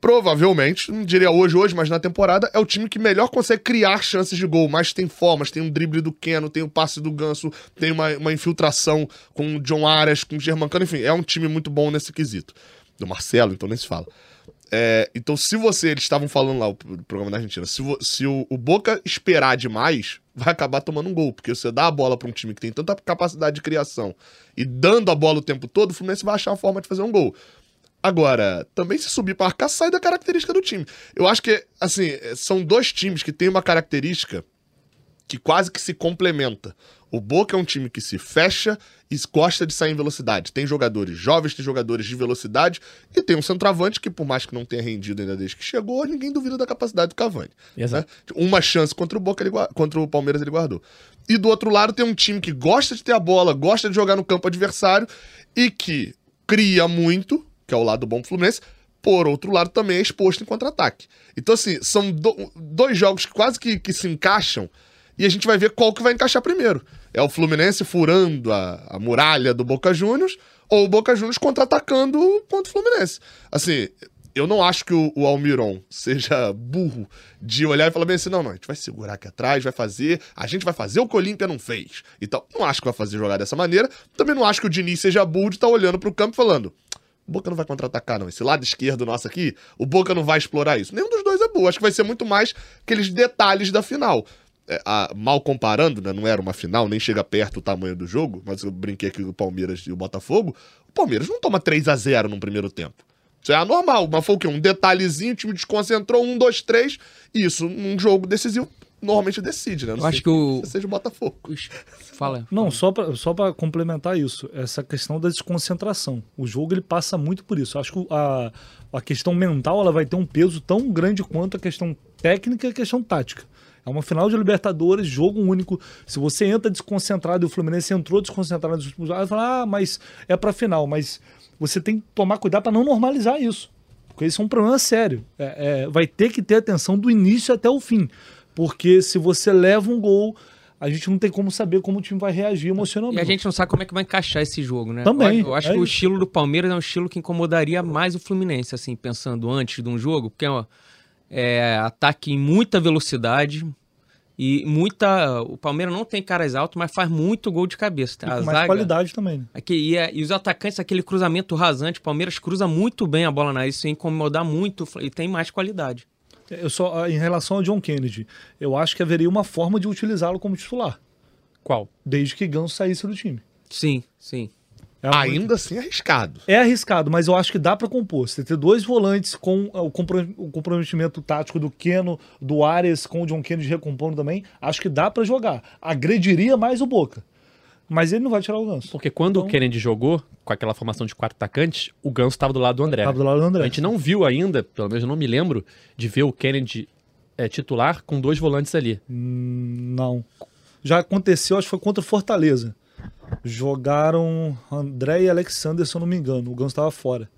provavelmente, não diria hoje, hoje, mas na temporada, é o time que melhor consegue criar chances de gol. Mais tem formas, tem um drible do Keno, tem o passe do Ganso, tem uma, uma infiltração com o John Arias, com o Germancano, enfim, é um time muito bom nesse quesito. Do Marcelo, então nem se fala. É, então, se você, eles estavam falando lá, o programa da Argentina, se, se o, o, Boca esperar demais, vai acabar tomando um gol, porque você dá a bola para um time que tem tanta capacidade de criação e dando a bola o tempo todo, o Fluminense vai achar uma forma de fazer um gol. Agora, também se subir para arcar, sai da característica do time. Eu acho que, assim, são dois times que têm uma característica que quase que se complementa. O Boca é um time que se fecha e gosta de sair em velocidade. Tem jogadores jovens, tem jogadores de velocidade e tem um centroavante que, por mais que não tenha rendido ainda desde que chegou, ninguém duvida da capacidade do Cavani. Né? Uma chance contra o Boca, ele, contra o Palmeiras ele guardou. E do outro lado tem um time que gosta de ter a bola, gosta de jogar no campo adversário e que cria muito, que é o lado bom do Fluminense, por outro lado também é exposto em contra-ataque. Então, assim, são do, dois jogos que quase que, que se encaixam e a gente vai ver qual que vai encaixar primeiro. É o Fluminense furando a, a muralha do Boca Juniors ou o Boca Juniors contra-atacando contra o Fluminense. Assim, eu não acho que o, o, Almiron seja burro de olhar e falar bem assim, não, não, a gente vai segurar aqui atrás, vai fazer, a gente vai fazer o que o Olímpia não fez. Então, não acho que vai fazer jogar dessa maneira. Também não acho que o Diniz seja burro de estar tá olhando pro campo falando, O Boca não vai contra-atacar, não. Esse lado esquerdo nosso aqui, o Boca não vai explorar isso. Nenhum dos dois é bom. Acho que vai ser muito mais aqueles detalhes da final. É, a- mal comparando, né? Não era uma final, nem chega perto o tamanho do jogo, mas eu brinquei aqui com o Palmeiras e o Botafogo. O Palmeiras não toma 3 a 0 no primeiro tempo. Isso é anormal. Mas foi o quê? Um detalhezinho, o time desconcentrou, um, dois, três. E isso, num jogo decisivo, normalmente decide, né? Não Eu sei acho que o. seja o Botafogo. Fala. Não, só para só pra complementar isso, essa questão da desconcentração. O jogo ele passa muito por isso. Eu Acho que a, a questão mental ela vai ter um peso tão grande quanto a questão técnica e a questão tática. É uma final de Libertadores, jogo único. Se você entra desconcentrado e o Fluminense entrou desconcentrado, nos últimos jogos, vai falar, ah, mas é para final. Mas você tem que tomar cuidado para não normalizar isso. Porque isso é um problema sério. É- é, vai ter que ter atenção do início até o fim. Porque se você leva um gol, a gente não tem como saber como o time vai reagir emocionalmente. E a gente não sabe como é que vai encaixar esse jogo, né? Também, Eu, eu acho é que o isso. estilo do Palmeiras é um estilo que incomodaria mais o Fluminense, assim, pensando antes de um jogo, porque ó, é ataque em muita velocidade e muita. O Palmeiras não tem caras altos, mas faz muito gol de cabeça. E A zaga- qualidade também. né? Aqui, e, é- e os atacantes, aquele cruzamento rasante, o Palmeiras cruza muito bem a bola na isso incomodar muito e tem mais qualidade. Eu só, ah, em relação ao John Kennedy, eu acho que haveria uma forma de utilizá-lo como titular, Qual? desde que Ganso saísse do time. Sim, sim. É Ainda assim arriscado. É arriscado, mas eu acho que dá para compor. Você ter dois volantes com ah, o, compro- o comprometimento tático do Keno, do Arias, com o John Kennedy recompondo também, acho que dá para jogar. Agrediria mais o Boca. Mas ele não vai tirar o Ganso. Porque quando Então- o Kennedy jogou, com aquela formação de quatro atacantes, o Ganso estava do lado do André. Tava do lado do André. A gente não viu ainda, pelo menos eu não me lembro, de ver o Kennedy é, titular com dois volantes ali. Hum, Não. Já aconteceu, acho que foi contra o Fortaleza. Jogaram André e Alexander, se eu não me engano. O Ganso estava fora.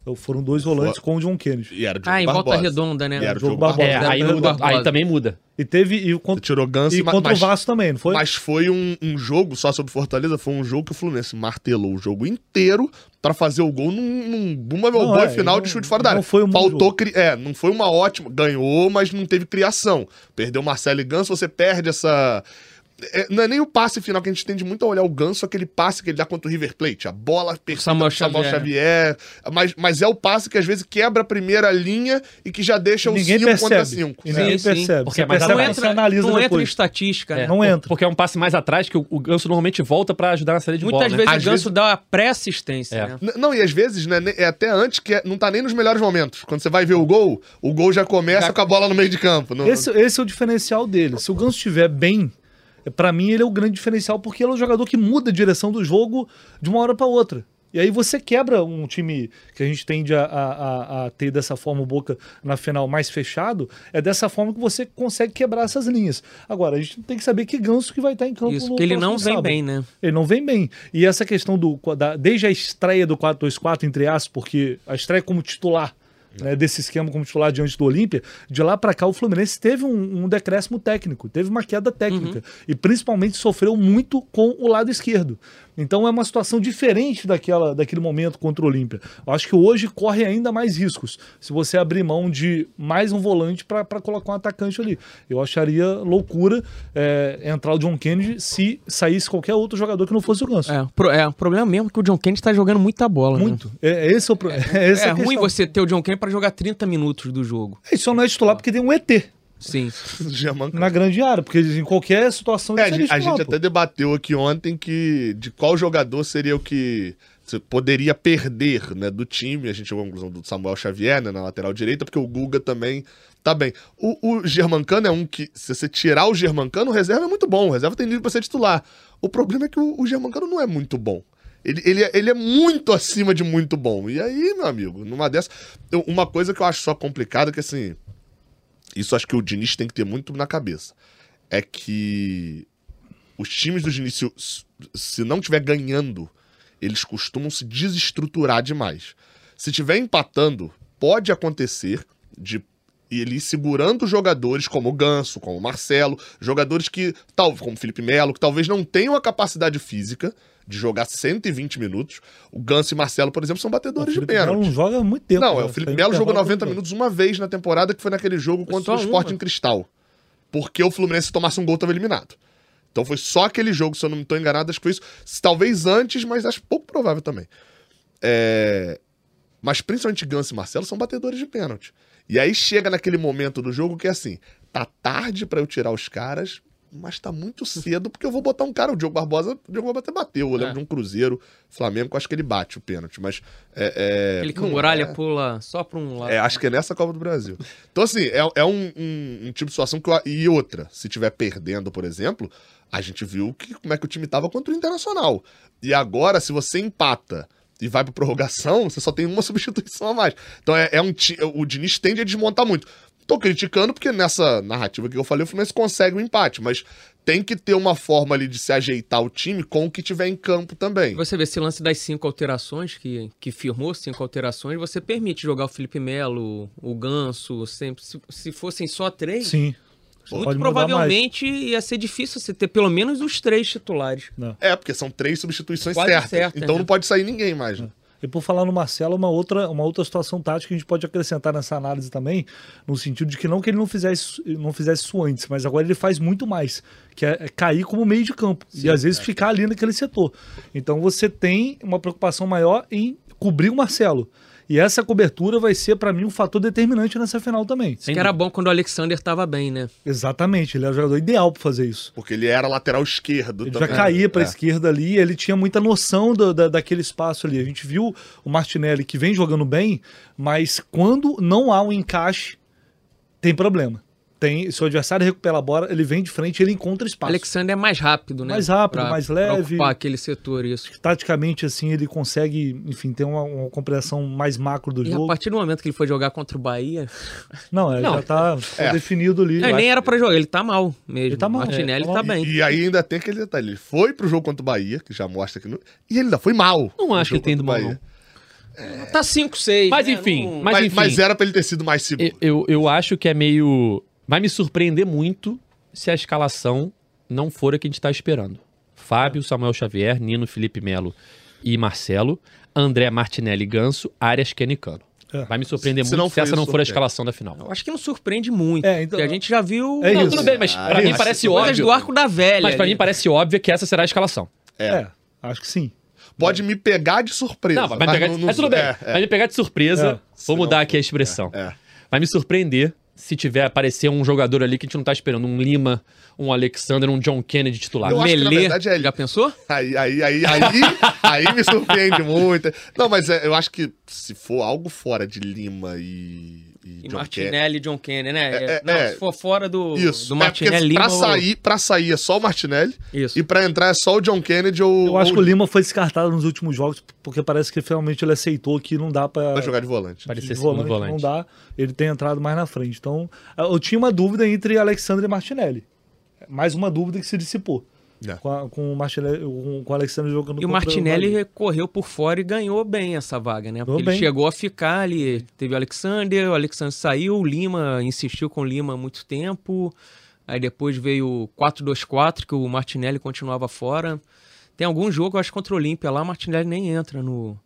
Então, Foram dois volantes com o John Kennedy. E era o Diogo Ah, em volta Barbosa. redonda, né? E era o Jogo Diogo Barbosa. É, Barbosa. aí, Diogo muda, Barbosa. aí também muda. E teve. E, o Você contra, tirou Ganso e ma- contra mas, o Vasco também, não foi? Mas foi um, um jogo, só sobre Fortaleza, foi um jogo que o Fluminense martelou o jogo inteiro pra fazer o gol num, num bumba meu Não, boi é, final não- de chute fora da não área. foi um bom Faltou jogo. cri... É, não foi uma ótima. Ganhou, mas não teve criação. Perdeu Marcelo e Ganso, você perde essa. É, não é nem o passe final que a gente tende muito a olhar o Ganso, aquele passe que ele dá contra o River Plate. A bola perfeita Samuel Samuel Xavier. Xavier. Mas, mas é o passe que às vezes quebra a primeira linha e que já deixa o Ninguém 5 contra percebe. 5. E ninguém Sim, sim. percebe. Porque é percebe Não entra, analisa não entra em estatística, né? É, Não entra. Porque é um passe mais atrás que o, o Ganso normalmente volta pra ajudar na saída de Muitas bola. né? vezes Às o Ganso vezes- dá a pré-assistência, É. né? Não, e às vezes, né, é até antes que é- não tá nem nos melhores momentos. Quando você vai ver o gol, o gol já começa Já- com a bola no meio de campo. Não- Esse, esse é o diferencial dele. Se o Ganso estiver bem, pra mim ele é o grande diferencial, porque ele é um jogador que muda a direção do jogo de uma hora pra outra. E aí você quebra um time que a gente tende a, a- a- ter dessa forma o Boca na final mais fechado, é dessa forma que você consegue quebrar essas linhas. Agora, a gente tem que saber que Ganso que vai estar em campo Isso, no ele não vem sábado. bem, né? Ele não vem bem. E essa questão do. da- desde a estreia do 4-2-4, entre aspas, porque a estreia como titular. Né, desse esquema como titular diante do Olímpia, de lá pra cá o Fluminense teve um, um decréscimo técnico, teve uma queda técnica e principalmente sofreu muito com o lado esquerdo. Então é uma situação diferente daquela, daquele momento contra o Olímpia. Eu acho que hoje corre ainda mais riscos se você abrir mão de mais um volante pra colocar um atacante ali. Eu acharia loucura é, entrar o John Kennedy se saísse qualquer outro jogador que não fosse o Ganso. É, pro- é, o problema mesmo é que o John Kennedy tá jogando muita bola. né? Muito. É, esse é o problema. [laughs] É, É a ruim você ter o John Kennedy pra jogar 30 minutos do jogo. Isso só não é titular porque tem um ET Sim. [laughs] Na grande área, porque em qualquer situação É, a gente, a gente até debateu aqui ontem que de qual jogador seria o que você poderia perder né, do time. A gente chegou à conclusão do Samuel Xavier né, na lateral direita, porque o Guga também tá bem. O, o Germancano é um que, se você tirar o Germancano, o reserva é muito bom. O reserva tem nível pra ser titular. O problema é que o, o Germancano não é muito bom. Ele, ele, é- ele é muito acima de muito bom. E aí, meu amigo, numa dessa. eu- uma coisa que eu acho só complicada é que assim. Isso acho que o Diniz tem que ter muito na cabeça. É que os times do Diniz, se, se não estiver ganhando, eles costumam se desestruturar demais. Se estiver empatando, pode acontecer de ele ir segurando jogadores como o Ganso, como o Marcelo, jogadores que, tal, como o Felipe Melo, que talvez não tenham a capacidade física de jogar 120 minutos. O Ganso e Marcelo, por exemplo, são batedores de Felipe Melo pênalti. não joga há muito tempo. Não, é né? o Felipe Melo jogou intervalo 90 muito minutos uma vez na temporada, que foi naquele jogo contra o Sport uma? em Cristal. Porque o Fluminense se tomasse um gol, tava eliminado. Então foi só aquele jogo, se eu não me tô enganado, acho que foi isso. Talvez antes, mas acho pouco provável também. É, Mas principalmente Ganso e Marcelo são batedores de pênalti. E aí chega naquele momento do jogo que é assim, tá tarde pra eu tirar os caras, mas tá muito cedo porque eu vou botar um cara, o Diogo Barbosa, o Diogo Barbosa bateu, eu lembro É. de um Cruzeiro, Flamengo, que eu acho que ele bate o pênalti, mas é... é Aquele que o Muralha é- pula só pra um lado. é, acho que é nessa Copa do Brasil. Então, assim, é, é um, um- um tipo de situação que. eu- e outra, se tiver perdendo, por exemplo, a gente viu que, como é que o time tava contra o Internacional. E agora, se você empata e vai pra prorrogação, você só tem uma [laughs] substituição a mais. Então, é, é um o Diniz tende a desmontar muito. Tô criticando porque nessa narrativa que eu falei, o Fluminense consegue um empate, mas tem que ter uma forma ali de se ajeitar o time com o que tiver em campo também. Você vê esse lance das cinco alterações, que, que firmou cinco alterações, você permite jogar o Felipe Melo, o Ganso, sempre. Se, se fossem só três, Sim. muito provavelmente ia ser difícil você ter pelo menos os três titulares. É, porque são três substituições Quase certas. certas, então né? não pode sair ninguém mais. Né? E por falar no Marcelo, uma outra, uma outra situação tática que a gente pode acrescentar nessa análise também, no sentido de que não que ele não fizesse, não fizesse isso antes, mas agora ele faz muito mais, que é, é cair como meio de campo e às vezes ficar ali naquele setor. Então você tem uma preocupação maior em cobrir o Marcelo. E essa cobertura vai ser, para mim, um fator determinante nessa final também. Isso que era bom quando o Alexander tava bem, né? Exatamente, ele é o jogador ideal para fazer isso. Porque ele era lateral esquerdo Ele também. já caía para a É. esquerda ali, ele tinha muita noção do- da, daquele espaço ali. A gente viu o Martinelli que vem jogando bem, mas quando não há um encaixe, tem problema. Tem, se o adversário recupera a bola, ele vem de frente, ele encontra O espaço. Alexander é mais rápido, né? Mais rápido, mais pra leve. ocupar aquele setor, isso. Taticamente, assim, ele consegue, enfim, ter uma, uma compreensão mais macro do E a jogo. partir do momento que ele foi jogar contra o Bahia, Não, é, Não, já tá é. definido ali. não, Eu nem era pra jogar, ele tá mal mesmo. Ele tá mal, Martinelli é, tá tá mal. bem. E, e aí ainda tem aquele detalhe. Ele foi pro jogo contra o Bahia, que já mostra que. Não... E ele ainda foi mal. Não acho que ele tem o do mal, Bahia. Tá 5-6. Mas né? enfim, Não- mas Mas, enfim. mas era pra ele ter sido mais seguro. Eu, eu, eu acho que é meio. Vai me surpreender muito se a escalação não for a que a gente tá esperando. Fábio, Samuel Xavier, Nino, Felipe Melo e Marcelo, André Martinelli Ganso, Arias Kenicano. É. Vai me surpreender Se muito não se essa não for a escalação da final. Eu acho que não surpreende muito. É, então- porque a gente já viu É Não, isso. tudo bem, mas Ah, pra mim parece óbvio. do arco da velha. Mas pra ali. mim parece óbvio que essa será a escalação. É, acho que sim. Pode me pegar de surpresa. Não, vai me pegar de... Mas tudo bem. é, é. Vai me pegar de surpresa. É. Vou mudar aqui a expressão. É. Vai me surpreender se tiver aparecer um jogador ali que a gente não tá esperando. Um Lima, um Alexander, um John Kennedy titular. Eu acho que, na Melê, verdade, é ele. já pensou? Aí, aí, aí, aí, aí me surpreende muito. Não, mas é, eu acho que se for algo fora de Lima e, e E John Martinelli e John Kennedy, né? É, é, não, é. se for fora do, Isso. do é Martinelli Lima... pra, ou- sair, pra sair é só o Martinelli Isso. e pra entrar é só o John Kennedy ou Eu acho ou que o Lima foi descartado nos últimos jogos, porque parece que finalmente ele aceitou que não dá pra. vai jogar de volante. Vai de volante, volante. não dá, ele tem entrado mais na frente. Então, eu tinha uma dúvida entre Alexandre e Martinelli. Mais uma dúvida que se dissipou. É. Com, a- com o Martinelli, com, com o Alexandre jogando E o Martinelli Bahia. correu por fora e ganhou bem essa vaga, né? Porque ele bem. chegou a ficar ali. Teve o Alexander, o Alexander saiu, o Lima insistiu com o Lima há muito tempo. Aí depois veio o 4-2-4, que o Martinelli continuava fora. Tem algum jogo, eu acho, contra o Olímpia lá, o Martinelli nem entra no,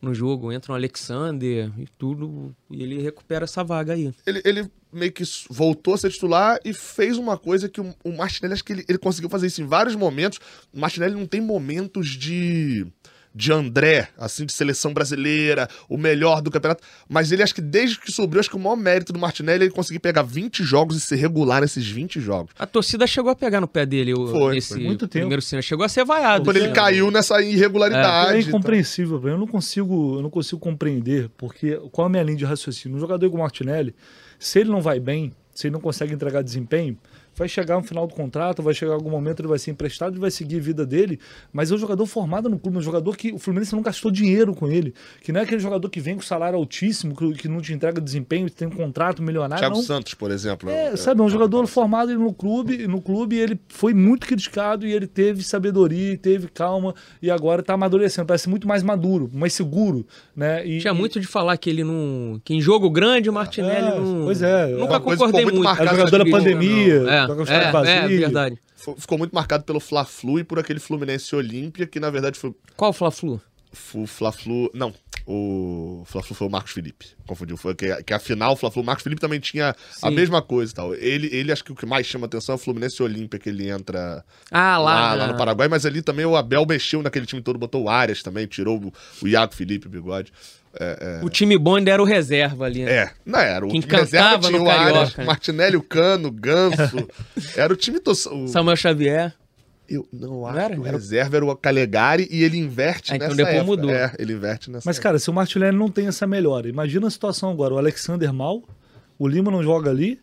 no jogo. Entra o Alexander e tudo. E ele recupera essa vaga aí. Ele, ele meio que voltou a ser titular e fez uma coisa que o, o Martinelli, acho que ele, ele conseguiu fazer isso em vários momentos. O Martinelli não tem momentos de. De André, assim, de seleção brasileira, o melhor do campeonato. Mas ele acho que desde que subiu, acho que o maior mérito do Martinelli é ele conseguir pegar 20 jogos e ser regular nesses 20 jogos. A torcida chegou a pegar no pé dele o- Foi, nesse foi. Muito tempo. primeiro cena. Chegou a ser vaiado. Quando ele né? caiu nessa irregularidade. É tal. incompreensível, eu não consigo, eu não consigo compreender, porque qual é a minha linha de raciocínio? Um jogador igual o Martinelli, se ele não vai bem, se ele não consegue entregar desempenho, vai chegar no final do contrato, vai chegar algum momento, ele vai ser emprestado, ele vai seguir a vida dele, mas é um jogador formado no clube, um jogador que o Fluminense não gastou dinheiro com ele, que não é aquele jogador que vem com salário altíssimo, que, que não te entrega desempenho, que tem um contrato milionário, Thiago não. Santos, por exemplo. É, sabe, é um jogador formado no clube, no clube, e ele foi muito criticado e ele teve sabedoria, teve calma e agora tá amadurecendo, parece muito mais maduro, mais seguro, né? E, Tinha muito de falar que ele não. Que em jogo grande o Martinelli É, não. Pois é, Nunca que concordei muito muito. é jogador da pandemia, É, joga com é, vazio. é, verdade. Ficou muito marcado pelo Fla-Flu e por aquele Fluminense Olímpia, que na verdade foi Qual o Fla-Flu? o Fla-Flu. Não, o Fla-Flu foi o Marcos Felipe. Confundiu. Foi que, que afinal o Fla-Flu, o Marcos Felipe também tinha a Sim. mesma coisa e tal. Ele, ele acho que o que mais chama atenção é o Fluminense Olímpia, que ele entra Ah, lá. lá, lá na- no Paraguai, mas ali também o Abel mexeu naquele time todo, botou o Arias também, tirou o, o Iago Felipe, o bigode. O time bom ainda era o reserva ali. né? É, não era. O Quem time reserva tinha no o Arias, Carioca, né? Martinelli, o Cano, Ganso. [laughs] era o time do. O, Samuel Xavier. eu não acho era? que o Era- reserva era o Calegari e ele inverte Ah, então nessa depois época. mudou. É, ele inverte nessa Mas, época. cara, se o Martinelli não tem essa melhora, imagina a situação agora. O Alexander mal, o Lima não joga ali,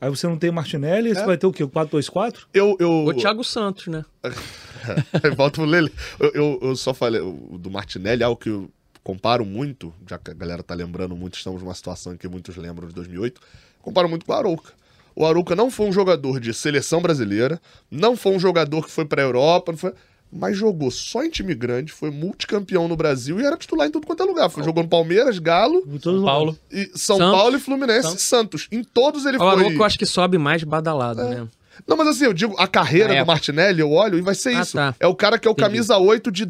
aí você não tem Martinelli, você É. vai ter o quê? O 4-2-4? Eu, eu, O Thiago Santos, né? [laughs] Volto pro Lele. Eu, eu, eu só falei o do Martinelli, algo que eu comparo muito, já que a galera tá lembrando muito, estamos numa situação em que muitos lembram de 2008, comparo muito com o Arouca. O Arouca não foi um jogador de seleção brasileira, não foi um jogador que foi pra Europa, não foi... mas jogou só em time grande, foi multicampeão no Brasil e era titular em tudo quanto é lugar. Foi, jogou no Palmeiras, Galo, os Paulo. e São Santos. Paulo e Fluminense Santos. e Santos. Em todos ele O foi. Arouca eu acho que sobe mais badalado, né? Não, mas assim, eu digo, a carreira Na do. Martinelli, eu olho e vai ser Ah, isso. tá. É o cara que é o Entendi. camisa 8 de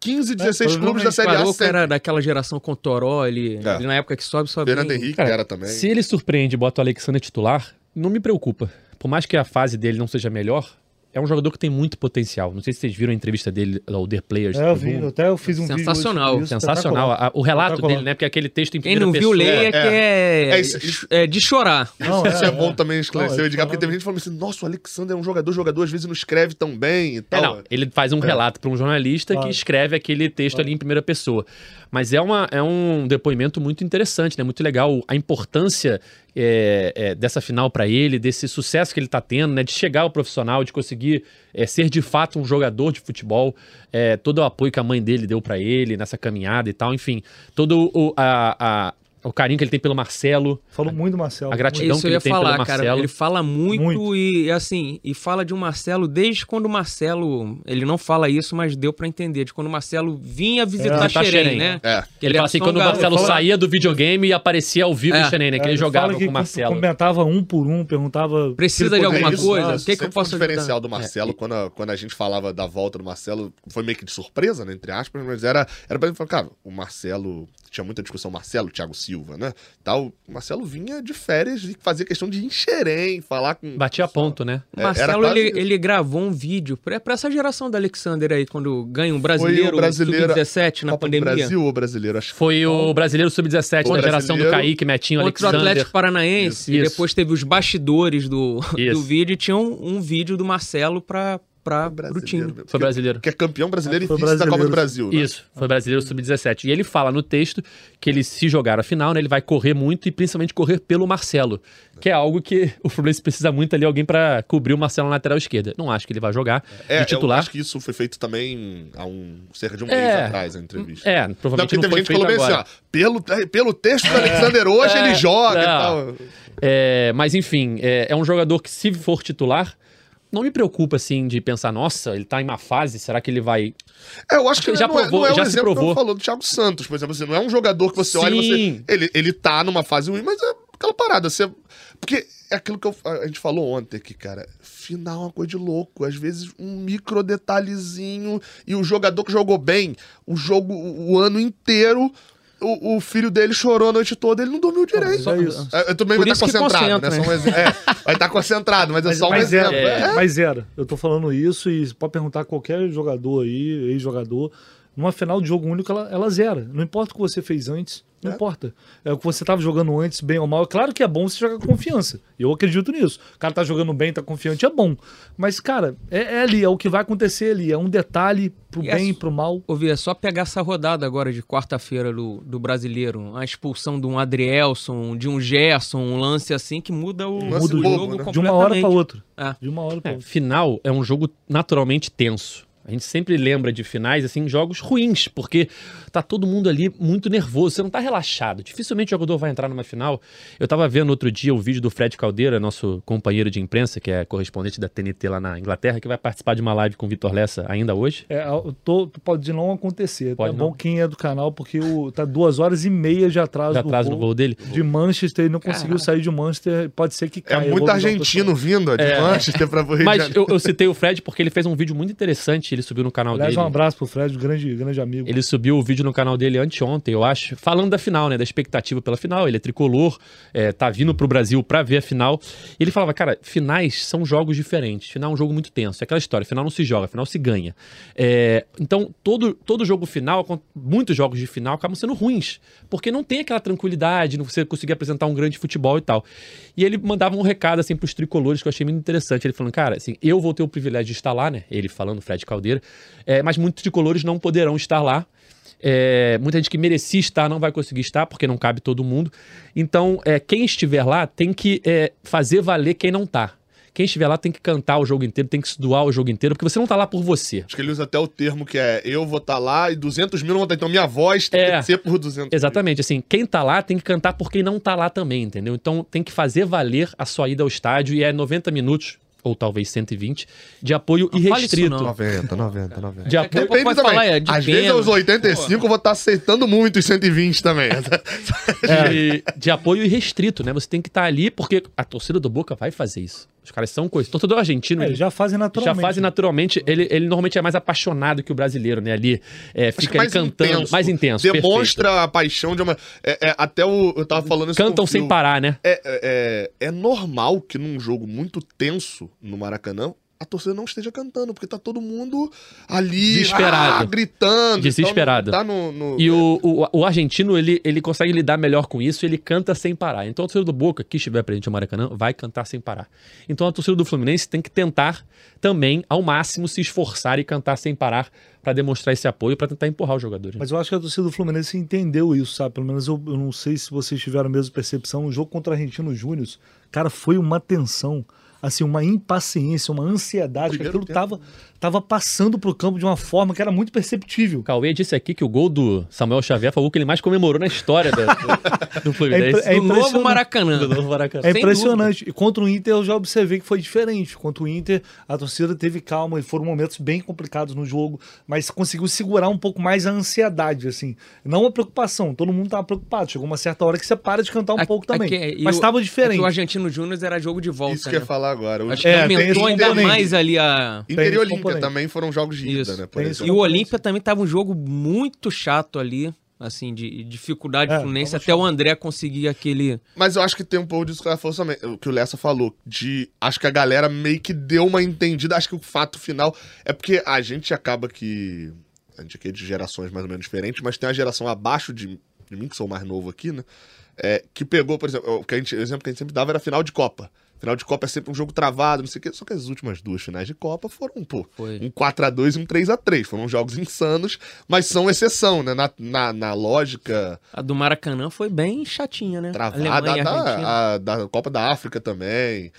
15, 16 clubes da. Série O A. Sempre. era daquela geração com o Toró, ele, É. ele na época que sobe, sobe Fernando bem. Henrique Cara, era também. Se ele surpreende e bota o Alexander titular, não me preocupa. Por mais que a fase dele não seja melhor, é um jogador que tem muito potencial. Não sei se vocês viram a entrevista dele ao The Players. É, eu vi, Google. até eu fiz um Sensacional. vídeo. hoje sobre isso, Sensacional. A- o relato dele, né? Porque aquele texto em Quem primeira não viu, pessoa. leia que é, É, isso- isso- é de chorar. Não, Isso é, é, bom é. também esclarecer, Não, é Edgar, porque falando- teve gente falando assim, nossa, o Alexander é um jogador, jogador, às vezes não escreve tão bem e É, tal. não, ele faz um relato para um jornalista Claro. que escreve aquele texto ali em primeira pessoa. Mas é, uma, é um depoimento muito interessante, né? Muito legal a importância é, é, dessa final para ele, desse sucesso que ele tá tendo, né? De chegar ao profissional, de conseguir é, ser de fato um jogador de futebol, é, todo o apoio que a mãe dele deu para ele nessa caminhada e tal, enfim, todo o, a- a- o carinho que ele tem pelo Marcelo. Falou muito do Marcelo. A gratidão Isso que ele tem pelo falar, cara. Marcelo. Ele fala muito, Muito. e assim, e fala de um Marcelo desde quando o Marcelo, ele não fala isso, mas deu pra entender, de quando o Marcelo vinha visitar Visitar Xerém, Xerém. né? É. Ele, era fala assim, quando o. Marcelo Fala- saía do videogame e aparecia ao vivo É. em Xerém, né? Que É, ele jogava fala com o Marcelo. Comentava um por um, perguntava. Precisa ele de alguma poderia coisa? O que que eu posso um diferencial ajudar? do Marcelo, quando, a, quando a gente falava da volta do Marcelo, foi meio que de surpresa, né, entre aspas, mas era, era pra gente falar, cara, o Marcelo, tinha muita discussão, Marcelo, Thiago Silva, né, tal, o Marcelo vinha de férias e fazia questão de ir em Xerém, falar com... Batia ponto, né? É, Marcelo, quase ele, ele gravou um vídeo pra, pra essa geração da Alexander aí, quando ganha um Foi brasileiro, o brasileiro sub-17 na Copa pandemia. Brasil ou brasileiro, acho que Foi o brasileiro sub-17 O da geração do Kaique, Metinho, Contra o Alexander. Atlético Paranaense. Isso, e isso. depois teve os bastidores do, [laughs] Isso. do vídeo e tinha um, um vídeo do Marcelo pra, pra, pro brasileiro time. mesmo. Foi brasileiro. Que é campeão brasileiro e Foi vice da Copa do. Brasil, né? Isso, foi brasileiro sub-17. E ele fala no texto que ele, se jogar a final, né, ele vai correr muito e principalmente correr pelo Marcelo, que é algo que o Fluminense precisa muito ali, alguém pra cobrir o Marcelo na lateral esquerda. Não acho que ele vai jogar É, de eu titular. acho que isso foi feito também há um, cerca de um É. mês atrás, a entrevista. É, Não, provavelmente porque não, teve foi gente que feito falou bem agora. assim, ó, pelo, pelo texto do Alexander hoje, É, ele joga e não. tal. É, mas enfim, é, é um jogador que, se for titular, não me preocupa assim de pensar, nossa, ele tá em uma fase, será que ele vai. É, eu acho que Ele já não, é- provou, não é, um já se exemplo que provou. eu falou do Thiago Santos, por exemplo, assim, não é um jogador que você olha e você. Sim. Ele, ele tá numa fase ruim, mas é aquela parada. Você, porque é aquilo que eu- a gente falou ontem aqui, cara. Final é uma coisa de louco. Às vezes um micro detalhezinho e o jogador que jogou bem o jogo o ano inteiro. O, o filho dele chorou a noite toda, ele não dormiu direito. É isso. É, Eu também vai isso estar concentrado, né? Só um. É, vai estar concentrado, mas, é Mas, só um mas exemplo. era, É. mas era. Eu tô falando isso e pode perguntar a qualquer jogador aí, ex-jogador. Numa final de jogo único, ela, ela zera. Não importa o que você fez antes, não É. importa. É o que você tava jogando antes, bem ou mal. É claro que é bom você jogar com confiança. Eu acredito nisso. O cara tá jogando bem, tá confiante, é bom. Mas, cara, é, é ali, é o que vai acontecer ali. É um detalhe pro E bem é e pro mal. Ouvi, é só pegar essa rodada agora de quarta-feira do, do brasileiro. A expulsão de um Adrielson, de um Gerson, um lance assim que muda o, muda o bobo, jogo né? De uma hora pra completamente. outra. É. De uma hora pra É, outra. final é um jogo naturalmente tenso. A gente sempre lembra de finais, assim, jogos ruins, porque tá todo mundo ali muito nervoso, você não tá relaxado. Dificilmente o jogador vai entrar numa final. Eu tava vendo outro dia o vídeo do Fred Caldeira, nosso companheiro de imprensa, que é correspondente da TNT lá na Inglaterra, que vai participar de uma live com o Vitor Lessa ainda hoje. É, eu tô- pode não acontecer. Pode é não. bom quem é do canal, porque o, tá duas horas e meia de atraso Já do atrás voo. do voo dele. de Manchester, ele não conseguiu sair de Manchester, pode ser que É caia. Eu muito argentino vindo de É. Manchester pra Rio de Mas eu, eu citei o Fred porque ele fez um vídeo muito interessante. Ele subiu no canal Aliás, dele. um abraço pro Fred, grande, grande amigo. Ele subiu o vídeo no canal dele anteontem, eu acho, falando da final, né? Da expectativa pela final. Ele é tricolor, é, tá vindo pro Brasil pra ver a final. E ele falava, cara, finais são jogos diferentes. Final é um jogo muito tenso. É aquela história, final não se joga, final se ganha. É, então, todo, todo jogo final, muitos jogos de final acabam sendo ruins. Porque não tem aquela tranquilidade, não você conseguir apresentar um grande futebol e tal. E ele mandava um recado, assim, pros tricolores que eu achei muito interessante. Ele falando, cara, assim, eu vou ter o privilégio de estar lá, né? Ele falando, Fred Caldeira. É, mas muitos tricolores não poderão estar lá. É, muita gente que merecia estar não vai conseguir estar, porque não cabe todo mundo. Então, é, quem estiver lá tem que é, fazer valer quem não tá. Quem estiver lá tem que cantar o jogo inteiro, tem que se doar o jogo inteiro, porque você não tá lá por você. Acho que ele usa até o termo que é eu vou estar lá e 200 mil não vão estar. Então minha voz tem É. que ser por 200 mil. Exatamente, assim, quem tá lá tem que cantar por quem não tá lá também, entendeu? Então tem que fazer valer a sua ida ao estádio e é 90 minutos, ou talvez 120, de apoio Não irrestrito. não. 90, 90, 90. De apoio pouco vai falar, é, de Às vezes pena. aos 85 eu vou estar aceitando muito os 120 também. de, [laughs] de apoio irrestrito, né? Você tem que estar ali porque a torcida do Boca vai fazer isso. Os caras são coisas. Torcedor argentino, É, ele já fazem já naturalmente. fazem naturalmente. Ele, ele normalmente é mais apaixonado que o brasileiro, né? Ali é, fica ali cantando. mais intenso. Demonstra a paixão de uma. é- é, até o. Eu tava falando isso perfeito. Cantam sem parar, né? É, é, é normal que num jogo muito tenso no Maracanã, a torcida não esteja cantando, porque tá todo mundo ali Desesperado. ah, gritando. Desesperado. Então, não tá no, no- E o, o, o argentino, ele, ele consegue lidar melhor com isso, ele canta sem parar. Então a torcida do Boca, que estiver presente no Maracanã, vai cantar sem parar. Então a torcida do Fluminense tem que tentar também, ao máximo, se esforçar e cantar sem parar para demonstrar esse apoio, para tentar empurrar os jogadores. Mas eu acho que a torcida do Fluminense entendeu isso, sabe? Pelo menos eu, eu não sei se vocês tiveram a mesma percepção. O jogo contra o Argentino Júnior, cara, foi uma tensão, assim, uma impaciência, uma ansiedade, que Primeiro aquilo tempo. tava, tava passando pro campo de uma forma que era muito perceptível. Cauê disse aqui que o gol do Samuel Xavier foi o que ele mais comemorou na história do, do, [laughs] Fluminense. É do novo impressionante. Maracanã. Do novo Maracanã. É Sem impressionante. E contra o Inter eu já observei que foi diferente. Contra o Inter, a torcida teve calma e foram momentos bem complicados no jogo, mas conseguiu segurar um pouco mais a ansiedade, assim. Não a preocupação, todo mundo tava preocupado. Chegou uma certa hora que você para de cantar um Aqui- pouco também. aqui- e mas o- estava é que diferente. o Argentino Júnior era jogo de volta. Isso que eu né? ia falar agora. O Acho que É, aumentou ainda componente. mais ali a. Inter e Olímpia também foram jogos de ida, Isso. né? E o Olímpia também tava um jogo muito chato ali, assim, de dificuldade É, Fluminense, até o André conseguir aquele. Mas eu acho que tem um pouco disso que ela falou também, o que o Lessa falou, de acho que a galera meio que deu uma entendida, acho que o fato final é porque a gente acaba que a gente aqui é de gerações mais ou menos diferentes, mas tem uma geração abaixo de, de mim que sou mais novo aqui, né? É, que pegou, por exemplo, o, que a gente, o exemplo que a gente sempre dava era final de Copa. Final de Copa é sempre um jogo travado, não sei o quê. Só que as últimas duas finais de Copa foram, pô, Foi. um 4x2 e um 3x3. Foram jogos insanos, mas são exceção, né? Na, na, na lógica A do Maracanã foi bem chatinha, né? travada Argentina. da, a- da Copa da África também.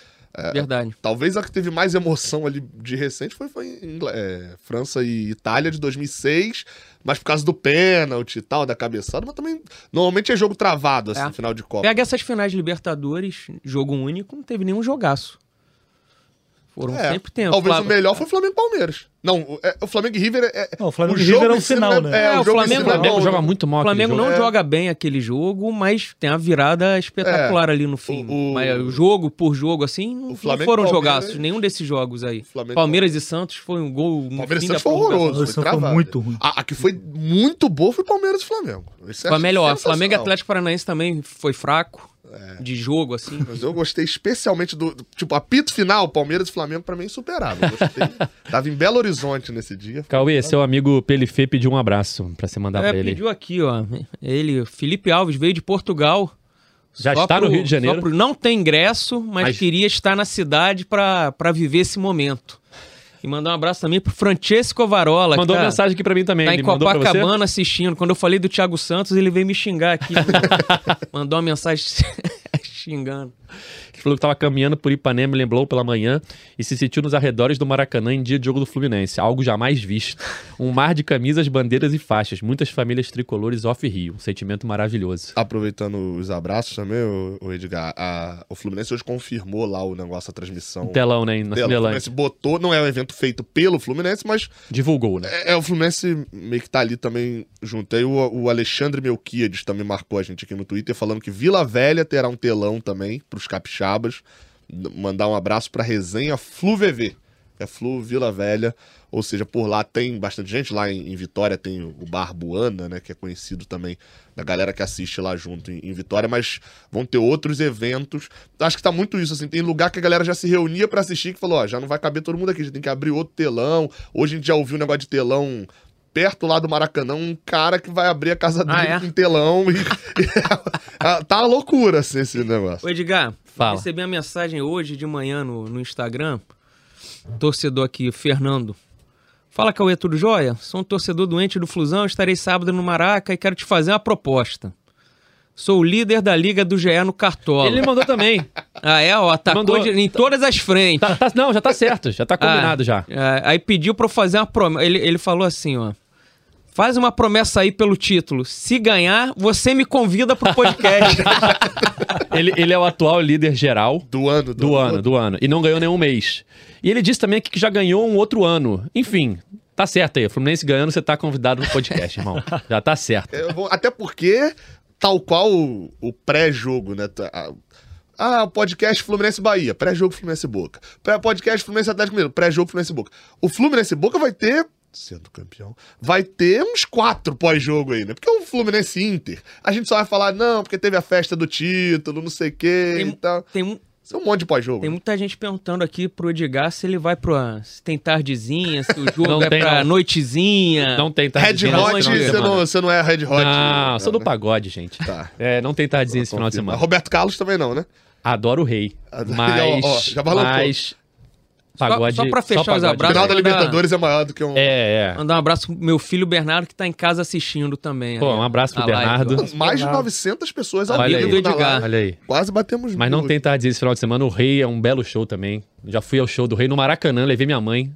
Verdade. Talvez a que teve mais emoção ali de recente foi, foi é, França e Itália de 2006, mas por causa do pênalti e tal, da cabeçada, mas também normalmente é jogo travado, assim, É. final de Copa. Pega essas finais de Libertadores, jogo único, não teve nenhum jogaço. Foram É, sempre tempo. Talvez Flávio. o melhor foi o Flamengo e Palmeiras. Não, o, é- o Flamengo e River é. Não, o Flamengo o e River jogo é o em si final, não né? É, É, o, o Flamengo- é Flamengo joga muito mal O Flamengo não jogo. joga bem aquele jogo, mas tem a virada espetacular ali no fim. O- o- Mas o jogo por jogo, assim, não, Flamengo foram Palmeiras- jogaços, nenhum desses jogos aí. Flamengo- Palmeiras e Santos foi um gol Palmeiras e Santos foi horroroso. Esse Foi, foi muito ruim. A, a que foi muito boa foi Palmeiras e Flamengo. É Foi a melhor. Flamengo e Atlético Paranaense também foi fraco de jogo, assim. Mas eu gostei especialmente do. do- Tipo, apito final, Palmeiras e Flamengo, pra mim, é. Eu Gostei. [laughs] Tava em Belo Horizonte nesse dia. Cauê, seu amigo Pelifê pediu um abraço pra você mandar É, pra ele. pediu aqui, ó. Ele, Felipe Alves, veio de Portugal. Já Só está no pro- Rio de Janeiro. pro- não tem ingresso, mas, Mas- queria estar na cidade pra viver esse momento. E mandar um abraço também pro Francesco Varola. Mandou que tá, mensagem aqui pra mim também. Tá em? Copacabana assistindo. Quando eu falei do Thiago Santos, ele veio me xingar aqui. [laughs] mandou uma mensagem [laughs] xingando. Falou que estava caminhando por Ipanema e lembrou pela manhã e se sentiu nos arredores do Maracanã em dia de jogo do Fluminense. Algo jamais visto. [laughs] Um mar de camisas, bandeiras e faixas. Muitas famílias tricolores off-Rio. Um sentimento maravilhoso. Aproveitando os abraços também, o, Edgar, a- o Fluminense hoje confirmou lá o negócio da transmissão. Telão, né? Na dela. O. Fluminense botou, não é um evento feito pelo Fluminense, mas Divulgou, né? é, é o Fluminense meio que tá ali também junto. Aí o, o Alexandre Melquiades também marcou a gente aqui no Twitter falando que Vila Velha terá um telão também pros capixabas. Mandar um abraço pra resenha FluVV. é Flu Vila Velha. Ou seja, por lá tem bastante gente. Lá em, em Vitória tem o Bar Buana, né? Que é conhecido também da galera que assiste lá junto em, em Vitória. Mas vão ter outros eventos. Acho que tá muito isso, assim. Tem lugar que a galera já se reunia pra assistir que falou: ó, já não vai caber todo mundo aqui, já tem que abrir outro telão. Hoje a gente já ouviu um negócio de telão perto lá do Maracanã, um cara que vai abrir a casa Ah, dele é? com telão. E, [laughs] e- tá uma loucura assim, esse negócio. Ô, Edgar, Fala. recebi uma mensagem hoje de manhã no, no Instagram. Torcedor aqui, Fernando. Fala, Cauê, tudo jóia? Sou um torcedor doente do Flusão, estarei sábado no Maraca e quero te fazer uma proposta. Sou o líder da Liga do GE no Cartola. Ele mandou também. [laughs] Ah, é? Ó, atacou Mandou. de- em todas as frentes. Tá- tá- não, já tá certo, já tá combinado Ah, já. é, aí pediu pra eu fazer uma promessa. Ele, ele falou assim, ó. Faz uma promessa aí pelo título. Se ganhar, você me convida pro podcast. [laughs] Ele, ele é o atual líder geral Do ano, do ano, do ano. E não ganhou nenhum mês. E ele disse também que já ganhou um outro ano. Enfim, tá certo aí. Fluminense ganhando, você tá convidado no podcast, irmão. [laughs] Já tá certo. Eu vou- até porque, tal qual o, o pré-jogo, né? tá- Ah, Ah, podcast Fluminense Bahia, pré-jogo Fluminense Boca. Pré- Podcast Fluminense Atlético Mineiro, pré-jogo Fluminense Boca. O Fluminense Boca vai ter, sendo campeão, vai ter uns quatro pós-jogo aí, né? Porque o Fluminense Inter, a gente só vai falar, não, porque teve a festa do título, não sei o quê Tem- e tal. tem, um- Isso é um monte de pós-jogo. tem muita gente perguntando aqui pro Edgar se ele vai pro. Se tem tardezinha, se o [laughs] jogo Não é tem, pra não. noitezinha. Não tem Red tardezinha no Hot, você não, você não é Red Hot. Não, né? sou do pagode, gente. Tá. É, não tem tardezinha esse final de semana. Roberto Carlos também não, né? Adoro o rei. Adoro- [laughs] Mas. Ó, ó, já balançou. mas pagode, só pra fechar os pagode. O abraços. final da mandar- Libertadores é maior do que um. É, é. Mandar um abraço pro meu filho Bernardo, que tá em casa assistindo também. Pô, aí, um abraço pro a live, Bernardo. ó. Mais de Bernardo. 900 pessoas ao Olha vivo Edgar. live. Olha aí. Quase batemos Mas não tem tardezinha esse final de semana. O Rei é um belo show também. Já fui ao show do Rei no Maracanã, levei minha mãe.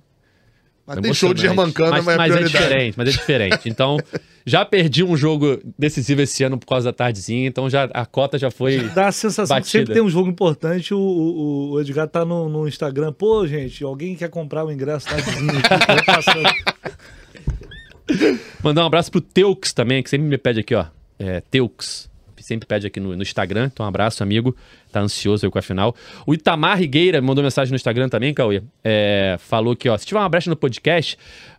Mas tem show de. Germancana, mas, mas, mas é é diferente, mas é diferente. Então, já perdi um jogo decisivo esse ano por causa da tardezinha, então já, a cota já foi. Dá a sensação que Batida. sempre tem um jogo importante, o, o, o Edgar tá no, no Instagram. Pô, gente, alguém quer comprar o ingresso tardezinho [laughs] aqui, tô passando. Mandar um abraço pro Teux também, que sempre me pede aqui, ó. É, Teux. Sempre pede aqui no, no Instagram. Então, um abraço, amigo. Tá ansioso aí com a final. O Itamar Rigueira mandou mensagem no Instagram também, Cauê. É, falou que, ó, se tiver uma brecha no podcast,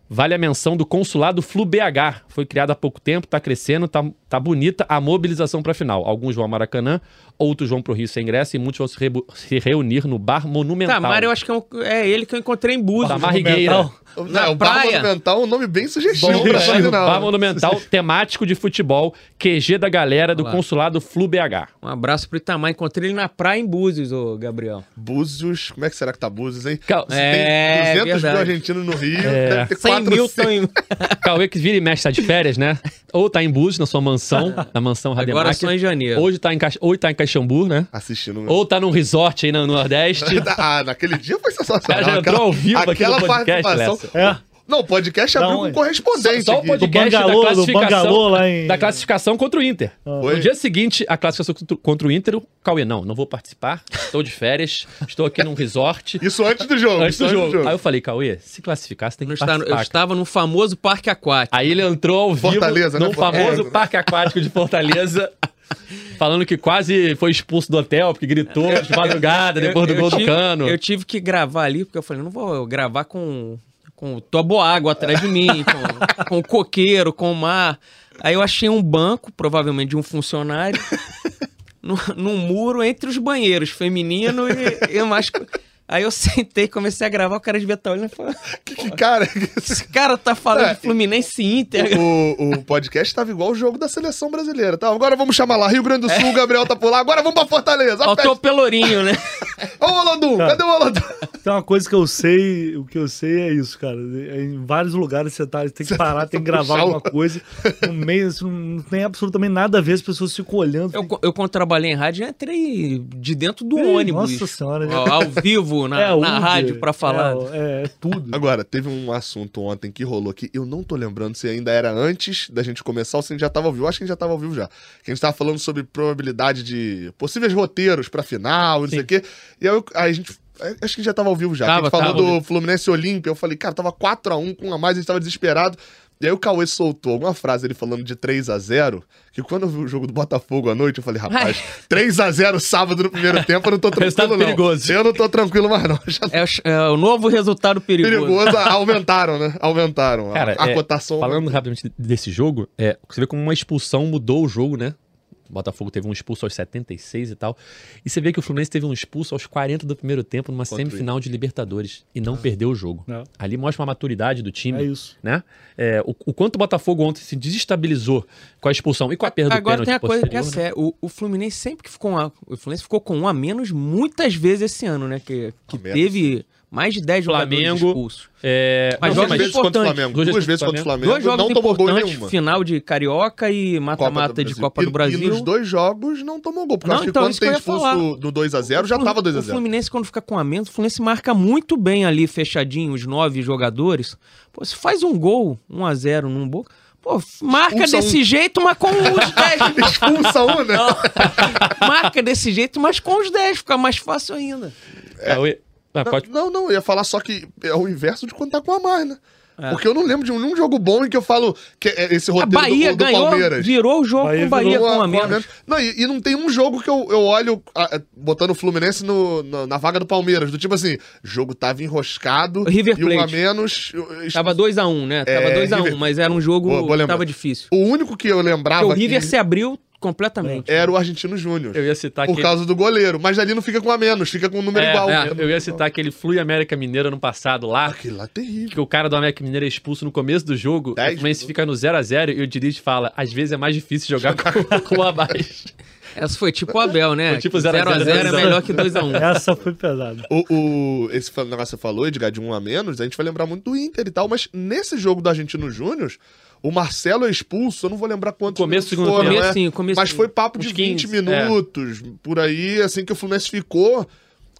vale a menção do Consulado Flu BH. Foi criado há pouco tempo, tá crescendo, tá, tá bonita a mobilização pra final. Alguns vão ao Maracanã, outros vão pro Rio sem ingresso e muitos vão se, se reunir no Bar Monumental. Tamar, eu acho que é, um- é ele que eu encontrei em Búzios. Tamar Rigueira. Não, Na o Bar praia. Monumental é um nome bem sugestivo Bom, pra é, final. Bar Monumental, temático de futebol, QG da galera do Olha lá. Consulado Flu BH. Um abraço pro Itamar. Encontrei ele na praia em Búzios, ô Gabriel. Búzios, como é que será que tá Búzios, hein? Cal- Se É, tem 200 mil argentinos no Rio, É. deve ter 100 mil 400. tão em... [laughs] Cauê que vira e mexe tá de férias, né? Ou tá em Búzios, na sua mansão, [laughs] na mansão Agora Rademacher. só em janeiro. Hoje tá em, Caix... Ou tá em Caxambu, né? Assistindo. Ou tá num resort aí no Nordeste. [laughs] Ah, naquele dia foi sensacional. cara [laughs] já entrou ao vivo aqui no aquela podcast, participação- Lessa. É, Não, o podcast abriu com correspondente. Só o aqui. podcast Do Bangalô, da do classificação, Bangalô lá em- da classificação contra o Inter. Foi? No dia seguinte, a classificação contra- o Inter, o Cauê, não, não vou participar, estou de férias, estou aqui num resort. [laughs] Isso antes do jogo. Antes isso do jogo. Aí eu falei, Cauê, se classificar, você tem que Eu estava, eu participar. estava no famoso parque aquático. Aí ele entrou ao vivo Fortaleza, né? no Fortaleza, famoso né? parque aquático de Fortaleza, [laughs] falando que quase foi expulso do hotel, porque gritou de madrugada depois do Eu- eu gol do tive- cano. Eu tive que gravar ali, porque eu falei, não vou gravar com, com toboágua atrás de mim, com, com o coqueiro, com o mar. Aí eu achei um banco, provavelmente de um funcionário, [laughs] no, num muro entre os banheiros, feminino e, e masculino. Aí eu [laughs] sentei, comecei a gravar, o cara devia estar olhando e falando, [laughs] Que, que cara. esse cara tá falando É, de Fluminense e Inter. o, o podcast tava igual o jogo da seleção brasileira. Tá, agora vamos chamar lá. Rio Grande do Sul, o Gabriel tá por lá. Agora vamos pra Fortaleza. Faltou o Pelourinho, né? [laughs] Ô, Cara. cadê o Olodum? tem uma coisa que eu sei, o que eu sei é isso, cara. É, Em vários lugares você tá, tem que parar, tem que gravar alguma coisa. No meio, assim, não tem absolutamente nada a ver, as pessoas ficam olhando. Eu, eu, quando trabalhei em rádio, entrei de dentro do Ih, ônibus. Nossa senhora, né? Ao, ao vivo, na, na Uber, rádio, pra falar. É, é tudo. [laughs] Agora, teve um assunto ontem que rolou aqui. Eu não tô lembrando se ainda era antes da gente começar ou se a gente já tava ao vivo. Eu acho que a gente já tava ao vivo já. Que a gente tava falando sobre probabilidade de possíveis roteiros pra final, não sei o quê. E aí, eu- aí a gente. Acho que já tava ao vivo já. Tava, a gente falou tava. do Fluminense Olímpia. Eu falei, cara, tava 4x1 com um a mais, a gente tava desesperado. E aí o Cauê soltou alguma frase ele falando de 3 a 0 que quando eu vi o jogo do Botafogo à noite, eu falei, rapaz, [laughs] 3 a 0 sábado no primeiro tempo, eu não tô [laughs] tranquilo não. perigoso. Eu não tô tranquilo mais não. Já [laughs] É, é o novo resultado perigoso. perigoso, aumentaram, né? Aumentaram. Cara, a, a é, cotação. Falando rapidamente desse jogo, é, você vê como uma expulsão mudou o jogo, né? O Botafogo teve um expulso aos 76 e tal. E você vê que o Fluminense teve um expulso aos 40 do primeiro tempo numa Contra semifinal de Libertadores e não perdeu o jogo. Não. Ali mostra uma maturidade do time. É isso. Né? É, o, o quanto o Botafogo ontem se desestabilizou com a expulsão e com a perda do Agora pênalti tem a coisa que é né? séria. O, o Fluminense sempre que ficou. um- o Fluminense ficou com um a menos muitas vezes esse ano, né? Que, que A menos. Mais de 10 jogadores Flamengo, expulsos. É, Mas não, jogos Duas vezes contra o. Flamengo. Duas Duas, vezes contra o o Flamengo. Dois jogos não tomou gol importantes, nenhuma. final de Carioca e do mata-mata de Copa do Brasil. E, nos dois jogos não tomou gol. Porque Não, eu acho então, que quando tem expulso no 2x0, já O tava O 2x0. Fluminense, quando fica com a menos, o Fluminense marca muito bem ali, fechadinho, os nove jogadores. Pô, se faz um gol, 1 a 0 num gol. Pô, marca Expulsa desse jeito, mas com os [laughs] 10. Expulsa um, né? marca desse jeito, mas com os 10, fica mais fácil ainda. Cauê- Ah, Não, pode- Não, não, eu ia falar só que é o inverso de quando tá com a mais, né? É. Porque eu não lembro de nenhum jogo bom em que eu falo que é esse A roteiro Bahia do, do ganhou, Palmeiras. virou o jogo Bahia com o Bahia com Com a menos. Não, e, e não tem um jogo que eu, eu olho ah, ah, botando o Fluminense no, na, na vaga do Palmeiras. Do tipo assim, jogo tava enroscado River e um a Plate. menos. Tava 2x1, né? Tava É, 2x1, River- mas era um jogo que tava difícil. O único que eu lembrava Porque o River que se abriu completamente. era o Argentino Júnior. Eu ia citar Por que causa do goleiro. Mas ali não fica com a menos, fica com um número É, igual. é, eu ia citar aquele Flui América Mineiro no passado lá, Aquilo lá é terrível. que o cara do América Mineiro é expulso no começo do jogo, Dez o Fluminense fica no 0x0 e o Diniz fala, às vezes é mais difícil jogar com, com a mais. Essa foi tipo o Abel, né? Foi tipo 0 a 0, 0x0 é 2 a 1. melhor que 2x1. Essa foi pesada. O, o- esse negócio que você falou, Edgar, de um a menos, a gente vai lembrar muito do Inter e tal, mas nesse jogo do Argentino Júnior, o Marcelo é expulso, eu não vou lembrar quantos Começo minutos segundo foram, tempo. né? Comecinho, comecinho. Mas foi papo de 20 15, minutos, por aí, assim que o Fluminense ficou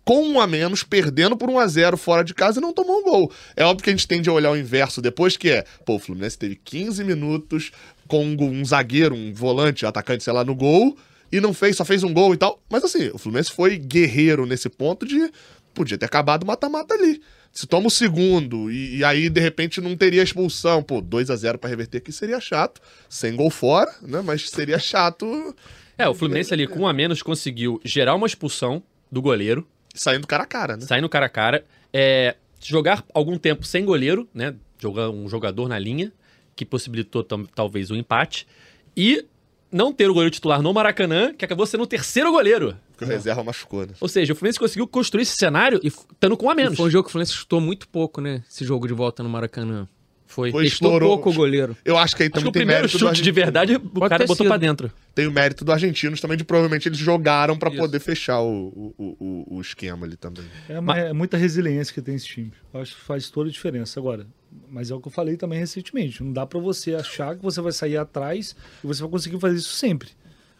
com um a menos, perdendo por um a 0 fora de casa e não tomou um gol. É óbvio que a gente tende a olhar o inverso depois, que é, pô, o Fluminense teve 15 minutos com um, um zagueiro, um volante, um atacante, sei lá, no gol, e não fez, só fez um gol e tal. Mas assim, o Fluminense foi guerreiro nesse ponto de podia ter acabado o mata-mata ali. Se toma o segundo e, e aí, de repente, não teria expulsão. Pô, 2 a 0 pra reverter aqui seria chato. Sem gol fora, né? Mas seria chato É, o Fluminense ali com um a menos conseguiu gerar uma expulsão do goleiro, saindo cara a cara, né? saindo cara a cara, é, jogar algum tempo sem goleiro, né? Jogar um jogador na linha, que possibilitou talvez o empate, e não ter o goleiro titular no Maracanã, que acabou sendo o terceiro goleiro. Porque o reserva machucou, né? Ou seja, o Fluminense conseguiu construir esse cenário E- estando com um a E menos. Foi um jogo que o Fluminense chutou muito pouco, né? Esse jogo de volta no Maracanã. Foi. Foi. Estourou. pouco o goleiro. Eu acho que aí Acho que também o tem primeiro mérito do chute de argentino. verdade, o Pode cara ter botou sido. pra dentro. Tem o mérito do argentinos também, de provavelmente eles jogaram pra Isso. poder fechar o, o, o, o esquema ali também. É, uma- é muita resiliência que tem esse time. Eu acho que faz toda a diferença. Agora, mas é o que eu falei também recentemente. Não dá pra você achar que você vai sair atrás e você vai conseguir fazer isso sempre.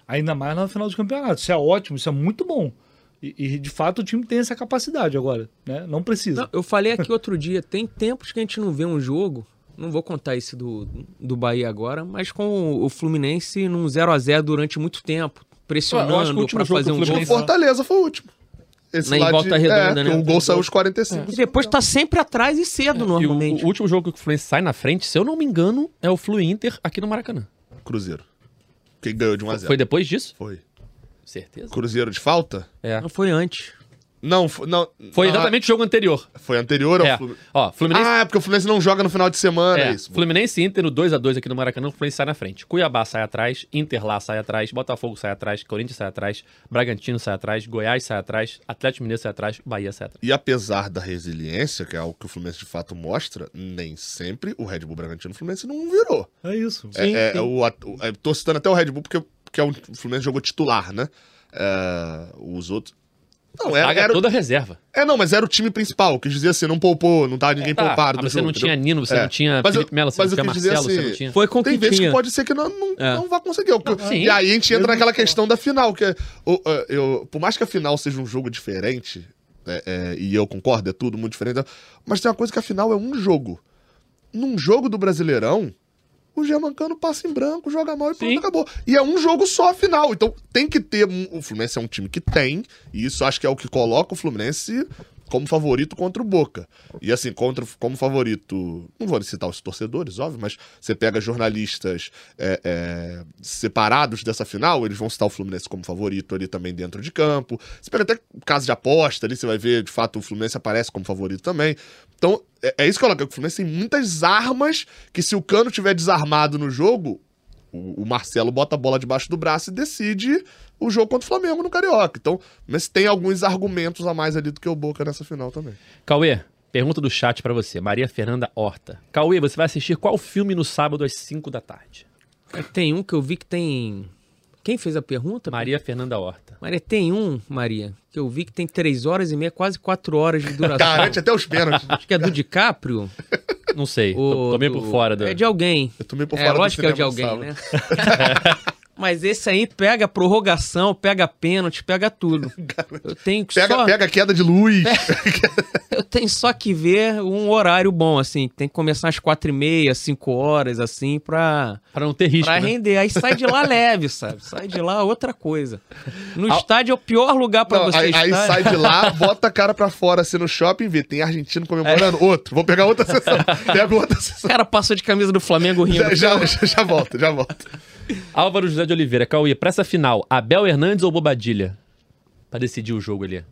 Ainda mais na final de campeonato. Isso é ótimo, isso é muito bom. E, e, de fato o time tem essa capacidade agora, né? Não precisa. Não, eu falei aqui outro dia, tem tempos que a gente não vê um jogo, não vou contar esse do, do Bahia agora, mas com o Fluminense num 0 a 0 durante muito tempo, o pressionando jogo fazer o um O gol. Fluminense- Fortaleza foi o último. Esse Na lá Volta de- Redonda, é, né? que O gol saiu aos 45. E depois tá sempre atrás e cedo, E o, normalmente. o último jogo que o Fluminense sai na frente, se eu não me engano, é o Flu Inter aqui no Maracanã. Cruzeiro. Quem ganhou de 1 a 0 Foi depois disso? Foi. Certeza. Cruzeiro de falta? É. Não foi antes. Não, foi, não. Foi ah, exatamente o jogo anterior. Foi anterior ao É. Fluminense. Ó, Fluminense. Ah, é porque o Fluminense não joga no final de semana, é, é isso. Fluminense e Inter no 2x2 aqui no Maracanã, o Fluminense sai na frente. Cuiabá sai atrás, Inter lá sai atrás, Botafogo sai atrás, Corinthians sai atrás, Bragantino sai atrás, Goiás sai atrás, Atlético Mineiro sai atrás, Bahia sai atrás. E apesar da resiliência, que é algo que o Fluminense de fato mostra, nem sempre o Red Bull Bragantino o Fluminense não virou. É isso. É, Sim, é, sim. o, o- é, tô citando até o Red Bull porque, porque é um, o Fluminense jogou titular, né? É, os outros. Não, era, era, toda a reserva. é, não, mas era o time principal. Quis dizer assim, não poupou, não tava ninguém Tá, poupado. mas do você jogo, não tinha entendeu? Nino, você É. não tinha Mas eu- Felipe Melo, você mas não eu tinha Marcelo, você assim, não tinha. Foi com o Tem que vezes tinha. que pode ser que não, não, É. não vá conseguir. O- sim. E aí a gente entra naquela que- questão da final, que é, o- é, eu, por mais que a final seja um jogo diferente, é, é, e eu concordo, é tudo muito diferente, mas tem uma coisa que a final é um jogo. Num jogo do Brasileirão, o Germancano passa em branco, joga mal e pronto, Sim. acabou. E é um jogo só a final. Então tem que ter. um- O Fluminense é um time que tem, e isso acho que é o que coloca o Fluminense como favorito contra o Boca. E assim, contra, como favorito, não vou citar os torcedores, óbvio, mas você pega jornalistas é, é, separados dessa final, eles vão citar o Fluminense como favorito ali também dentro de campo. Você pega até caso de aposta ali, você vai ver, de fato, o Fluminense aparece como favorito também. Então, é, é isso que eu coloco, o Fluminense tem muitas armas que se o Cano tiver desarmado no jogo, o, o Marcelo bota a bola debaixo do braço e decide o jogo contra o Flamengo no Carioca. Então, mas tem alguns argumentos a mais ali do que o Boca nessa final também. Cauê, pergunta do chat pra você. Maria Fernanda Horta. Cauê, você vai assistir qual filme no sábado às 5 da tarde? Tem um que eu vi que tem. Quem fez a pergunta? Maria Fernanda Horta. Maria, tem um, Maria, que eu vi que tem três horas e meia, quase quatro horas de duração. Garante até os pênaltis. Acho que é do DiCaprio. Não sei, O- tô, tô meio por do- fora. Do... É de alguém. Eu tomei por É, fora do lógico que é de alguém, no né? [laughs] Mas esse aí pega prorrogação, pega pênalti, pega tudo. [laughs] Eu tenho que Pega, só, pega a queda de luz. [laughs] eu tenho só que ver um horário bom, assim. Tem que começar às quatro e meia, cinco horas, assim, pra, Pra não ter risco, pra né? render. Aí sai de lá [laughs] leve, sabe? Sai de lá outra coisa. No estádio é o pior lugar pra Não, você aí, estar. aí sai de lá, bota a cara pra fora assim no shopping, vê, tem argentino comemorando, É. outro. Vou pegar outra sessão. Pega outra O sessão. cara passou de camisa do Flamengo rindo. Já, já, já, já volto, já volto. Álvaro José de Oliveira. Cauê, pra essa final, Abel Hernandes ou Bobadilha? Pra decidir o jogo ali.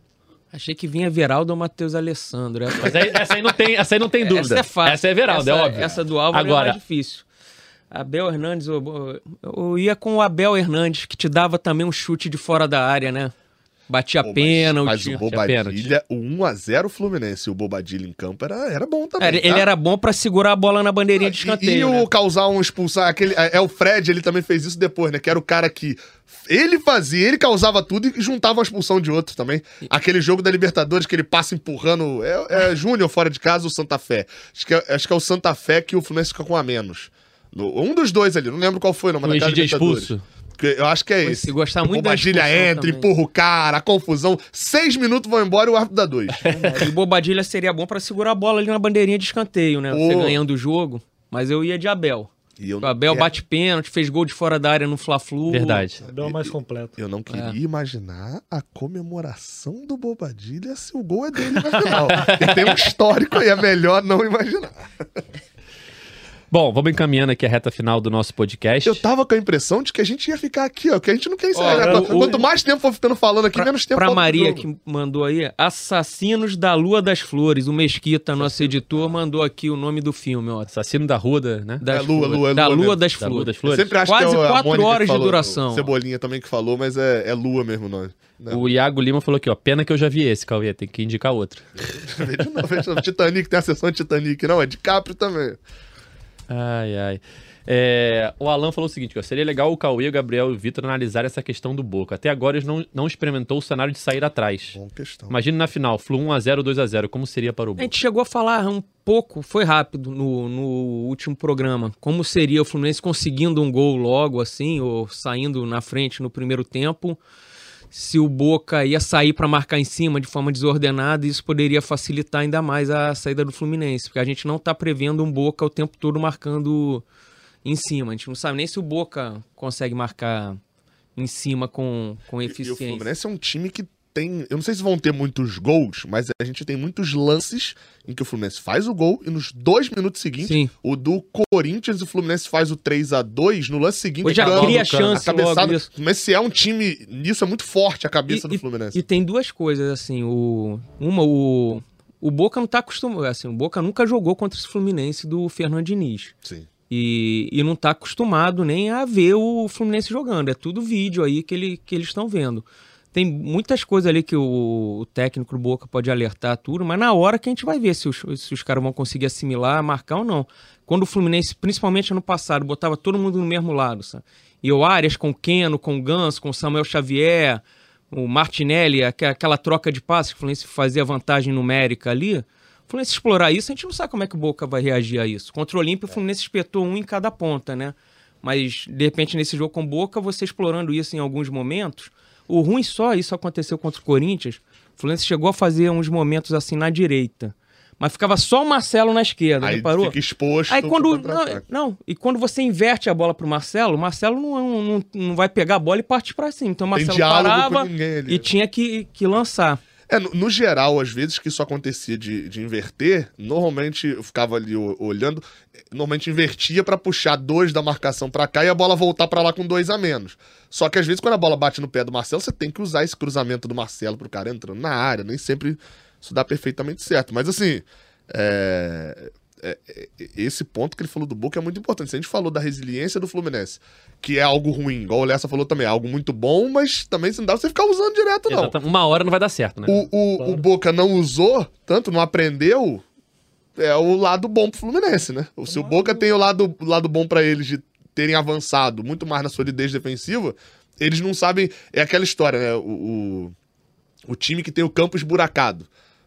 Achei que vinha Veraldo ou Matheus Alessandro. Essa, Mas aí- essa aí não tem, essa aí não tem dúvida. essa é fácil. Essa é Veraldo, é Essa- óbvio. Essa do Álvaro é Agora, mais difícil. Abel Hernandes, eu, eu ia com o Abel Hernandes, que te dava também um chute de fora da área, né? Batia Pô, pênalti. Mas o Bobadilha, o 1x0 Fluminense, o Bobadilha em campo era, era bom também. Era- ele tá? era bom pra segurar a bola na bandeirinha de E- escanteio. E, o né? causar um expulsar aquele. É é o Fred, ele também fez isso depois, né? Que era o cara que. Ele fazia, ele causava tudo e juntava uma expulsão de outro também. Aquele jogo da Libertadores que ele passa empurrando. É, é Júnior fora de casa ou Santa Fé? Acho que, é, acho que é o Santa Fé que o Fluminense fica com a menos. No- um dos dois ali, não lembro qual foi, não, mas o naquela é Libertadores. expulso. Eu acho que é esse. se gostar muito Bobadilha entra, também. empurra o cara, a confusão. Seis minutos vão embora e o árbitro dá dois. [laughs] E o Bobadilha seria bom pra segurar a bola ali na bandeirinha de escanteio, né? Você Pô. ganhando o jogo. Mas eu ia de Abel. E eu O Abel é, bate pênalti, fez gol de fora da área no Fla-Flu. Verdade. Abel é mais completo. Eu não É. queria imaginar a comemoração do Bobadilha se o gol é dele na final. [laughs] Tem um histórico aí, é melhor não imaginar. [laughs] Bom, vamos encaminhando aqui a reta final do nosso podcast. Eu tava com a impressão de que a gente ia ficar aqui, ó, que a gente não quer encerrar. Ó, né? o- Quanto mais tempo for ficando falando aqui, Pra, menos tempo pra Maria que mandou aí, Assassinos da Lua das Flores. O Mesquita, nosso editor, mandou aqui o nome do filme, ó. Assassino da Ruda, né? Das É Lua. Lua, é da Lua das Da Lua das Flores. Eu Flores. sempre acho Quase que é quatro Mônica que horas de falou, duração. o Cebolinha também que falou, mas é, é Lua mesmo o nome. Né? O Iago Lima falou aqui, ó. Pena que eu já vi esse, Cauê. Tem que indicar outro. [laughs] Vê de novo, de novo. Titanic, tem a sessão de Titanic, não, é de Capri também. Ai, ai. É, o Alan falou o seguinte, ó, seria legal o Cauê, o Gabriel e o Vitor analisar essa questão do Boca. Até agora eles não, não experimentou o cenário de sair atrás. Boa questão. Imagina na final, Flu 1x0, 2x0, como seria para o A Boca? gente chegou a falar um pouco, foi rápido no, no último programa, como seria o Fluminense conseguindo um gol logo assim, ou saindo na frente no primeiro tempo, se o Boca ia sair para marcar em cima de forma desordenada, isso poderia facilitar ainda mais a saída do Fluminense, porque a gente não está prevendo um Boca o tempo todo marcando em cima. A gente não sabe nem se o Boca consegue marcar em cima com, com E- E, eficiência. o Fluminense é um time que tem. Eu não sei se vão ter muitos gols, mas a gente tem muitos lances em que o Fluminense faz o gol e nos dois minutos seguintes, Sim. o do Corinthians, o Fluminense faz o 3 a 2 no lance seguinte. Hoje já Cano, cria a chance cabeçada. logo. Mas se é um time. Nisso é muito forte a cabeça do Fluminense. E tem duas coisas, assim, o, uma, o, o Boca não tá acostumado, assim, o Boca nunca jogou contra esse Fluminense do Fernando Diniz. Sim. E, e não tá acostumado nem a ver o Fluminense jogando, é tudo vídeo aí que, ele, que eles estão vendo. Tem muitas coisas ali que o, técnico do Boca pode alertar tudo, mas na hora que a gente vai ver se os, se os caras vão conseguir assimilar, marcar ou não. Quando o Fluminense, principalmente ano passado, botava todo mundo no mesmo lado, sabe? E o Arias com o Keno, com o Ganso, com o Samuel Xavier, o Martinelli, aque- aquela troca de passes que o Fluminense fazia vantagem numérica ali. O Fluminense explorar isso, a gente não sabe como é que o Boca vai reagir a isso. Contra o Olímpio, o Fluminense espetou um em cada ponta, né? Mas, de repente, nesse jogo com o Boca, você explorando isso em alguns momentos. O ruim só, isso aconteceu contra o Corinthians. O Fluminense chegou a fazer uns momentos assim na direita. Mas ficava só o Marcelo na esquerda, Aí reparou? fica exposto. Aí quando. Não, não, e quando você inverte a bola pro Marcelo, o Marcelo não, não, não vai pegar a bola e partir pra cima. Então o Marcelo parava ali. e tinha que, que lançar. É, no, no geral, às vezes que isso acontecia de, de inverter, normalmente eu ficava ali olhando, normalmente invertia pra puxar dois da marcação pra cá e a bola voltar pra lá com dois a menos. Só que às vezes quando a bola bate no pé do Marcelo, você tem que usar esse cruzamento do Marcelo pro cara entrando na área, nem sempre isso dá perfeitamente certo. Mas assim, é, é, é, esse ponto que ele falou do Boca é muito importante. Se a gente falou da resiliência do Fluminense, que é algo ruim, igual o Lessa falou também, é algo muito bom, mas também não dá pra você ficar usando direto, não. Uma hora não vai dar certo, né? O, o, o Boca não usou, tanto não aprendeu, é o lado bom pro Fluminense, né? Se o Boca tem o lado, lado bom pra eles de terem avançado muito mais na solidez defensiva, eles não sabem. É aquela história, né? O, o, o time que tem o campo esburacado.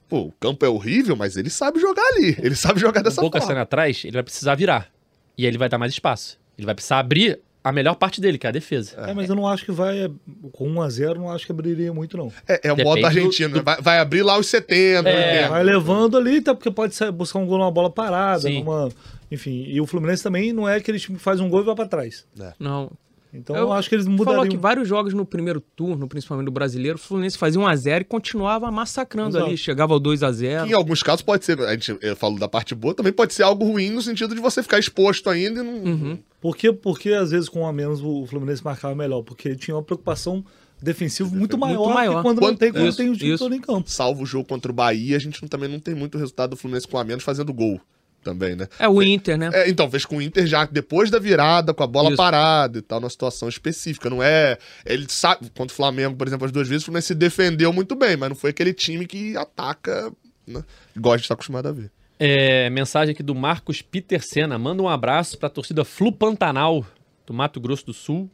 Pô, o campo é horrível, mas ele sabe jogar ali. Ele sabe jogar o dessa Boca forma. saindo atrás, ele vai precisar virar. E aí ele vai dar mais espaço. Ele vai precisar abrir a melhor parte dele, que é a defesa. É, mas eu não acho que vai. Com 1x0, não acho que abriria muito, não. É, é o Depende modo do- argentino, né? vai, vai abrir lá os 70, É. 80. Vai levando ali, tá? Porque pode buscar um gol numa bola parada, Sim. numa. Enfim, e o Fluminense também não é aquele time que faz um gol e vai pra trás. Não. Então Eu acho que eles Falou mudariam. que vários jogos no primeiro turno, principalmente do brasileiro, o Fluminense fazia 1x0 e continuava massacrando Exato. ali. Chegava ao 2x0. Em alguns casos pode ser, a gente eu falo da parte boa, também pode ser algo ruim no sentido de você ficar exposto ainda e não. Uhum. Por que, porque às vezes com um a menos o Fluminense marcava melhor? Porque tinha uma preocupação defensiva muito maior, maior. que quando não Quando- tem, quando Isso, tem o time isso. todo em campo. Salvo o jogo contra o Bahia, a gente não- também não tem muito resultado do Fluminense com a menos fazendo gol também, né? É o Inter, né? É, então, fez com o Inter já depois da virada, com a bola Isso. parada e tal, numa situação específica. Não é. Ele sabe. Contra o Flamengo, por exemplo, as duas vezes, o Fluminense se defendeu muito bem, mas não foi aquele time que ataca, né? Igual a gente tá acostumado a ver. É, mensagem aqui do Marcos Peter Sena. Manda um abraço pra torcida Flu Pantanal, do Mato Grosso do Sul.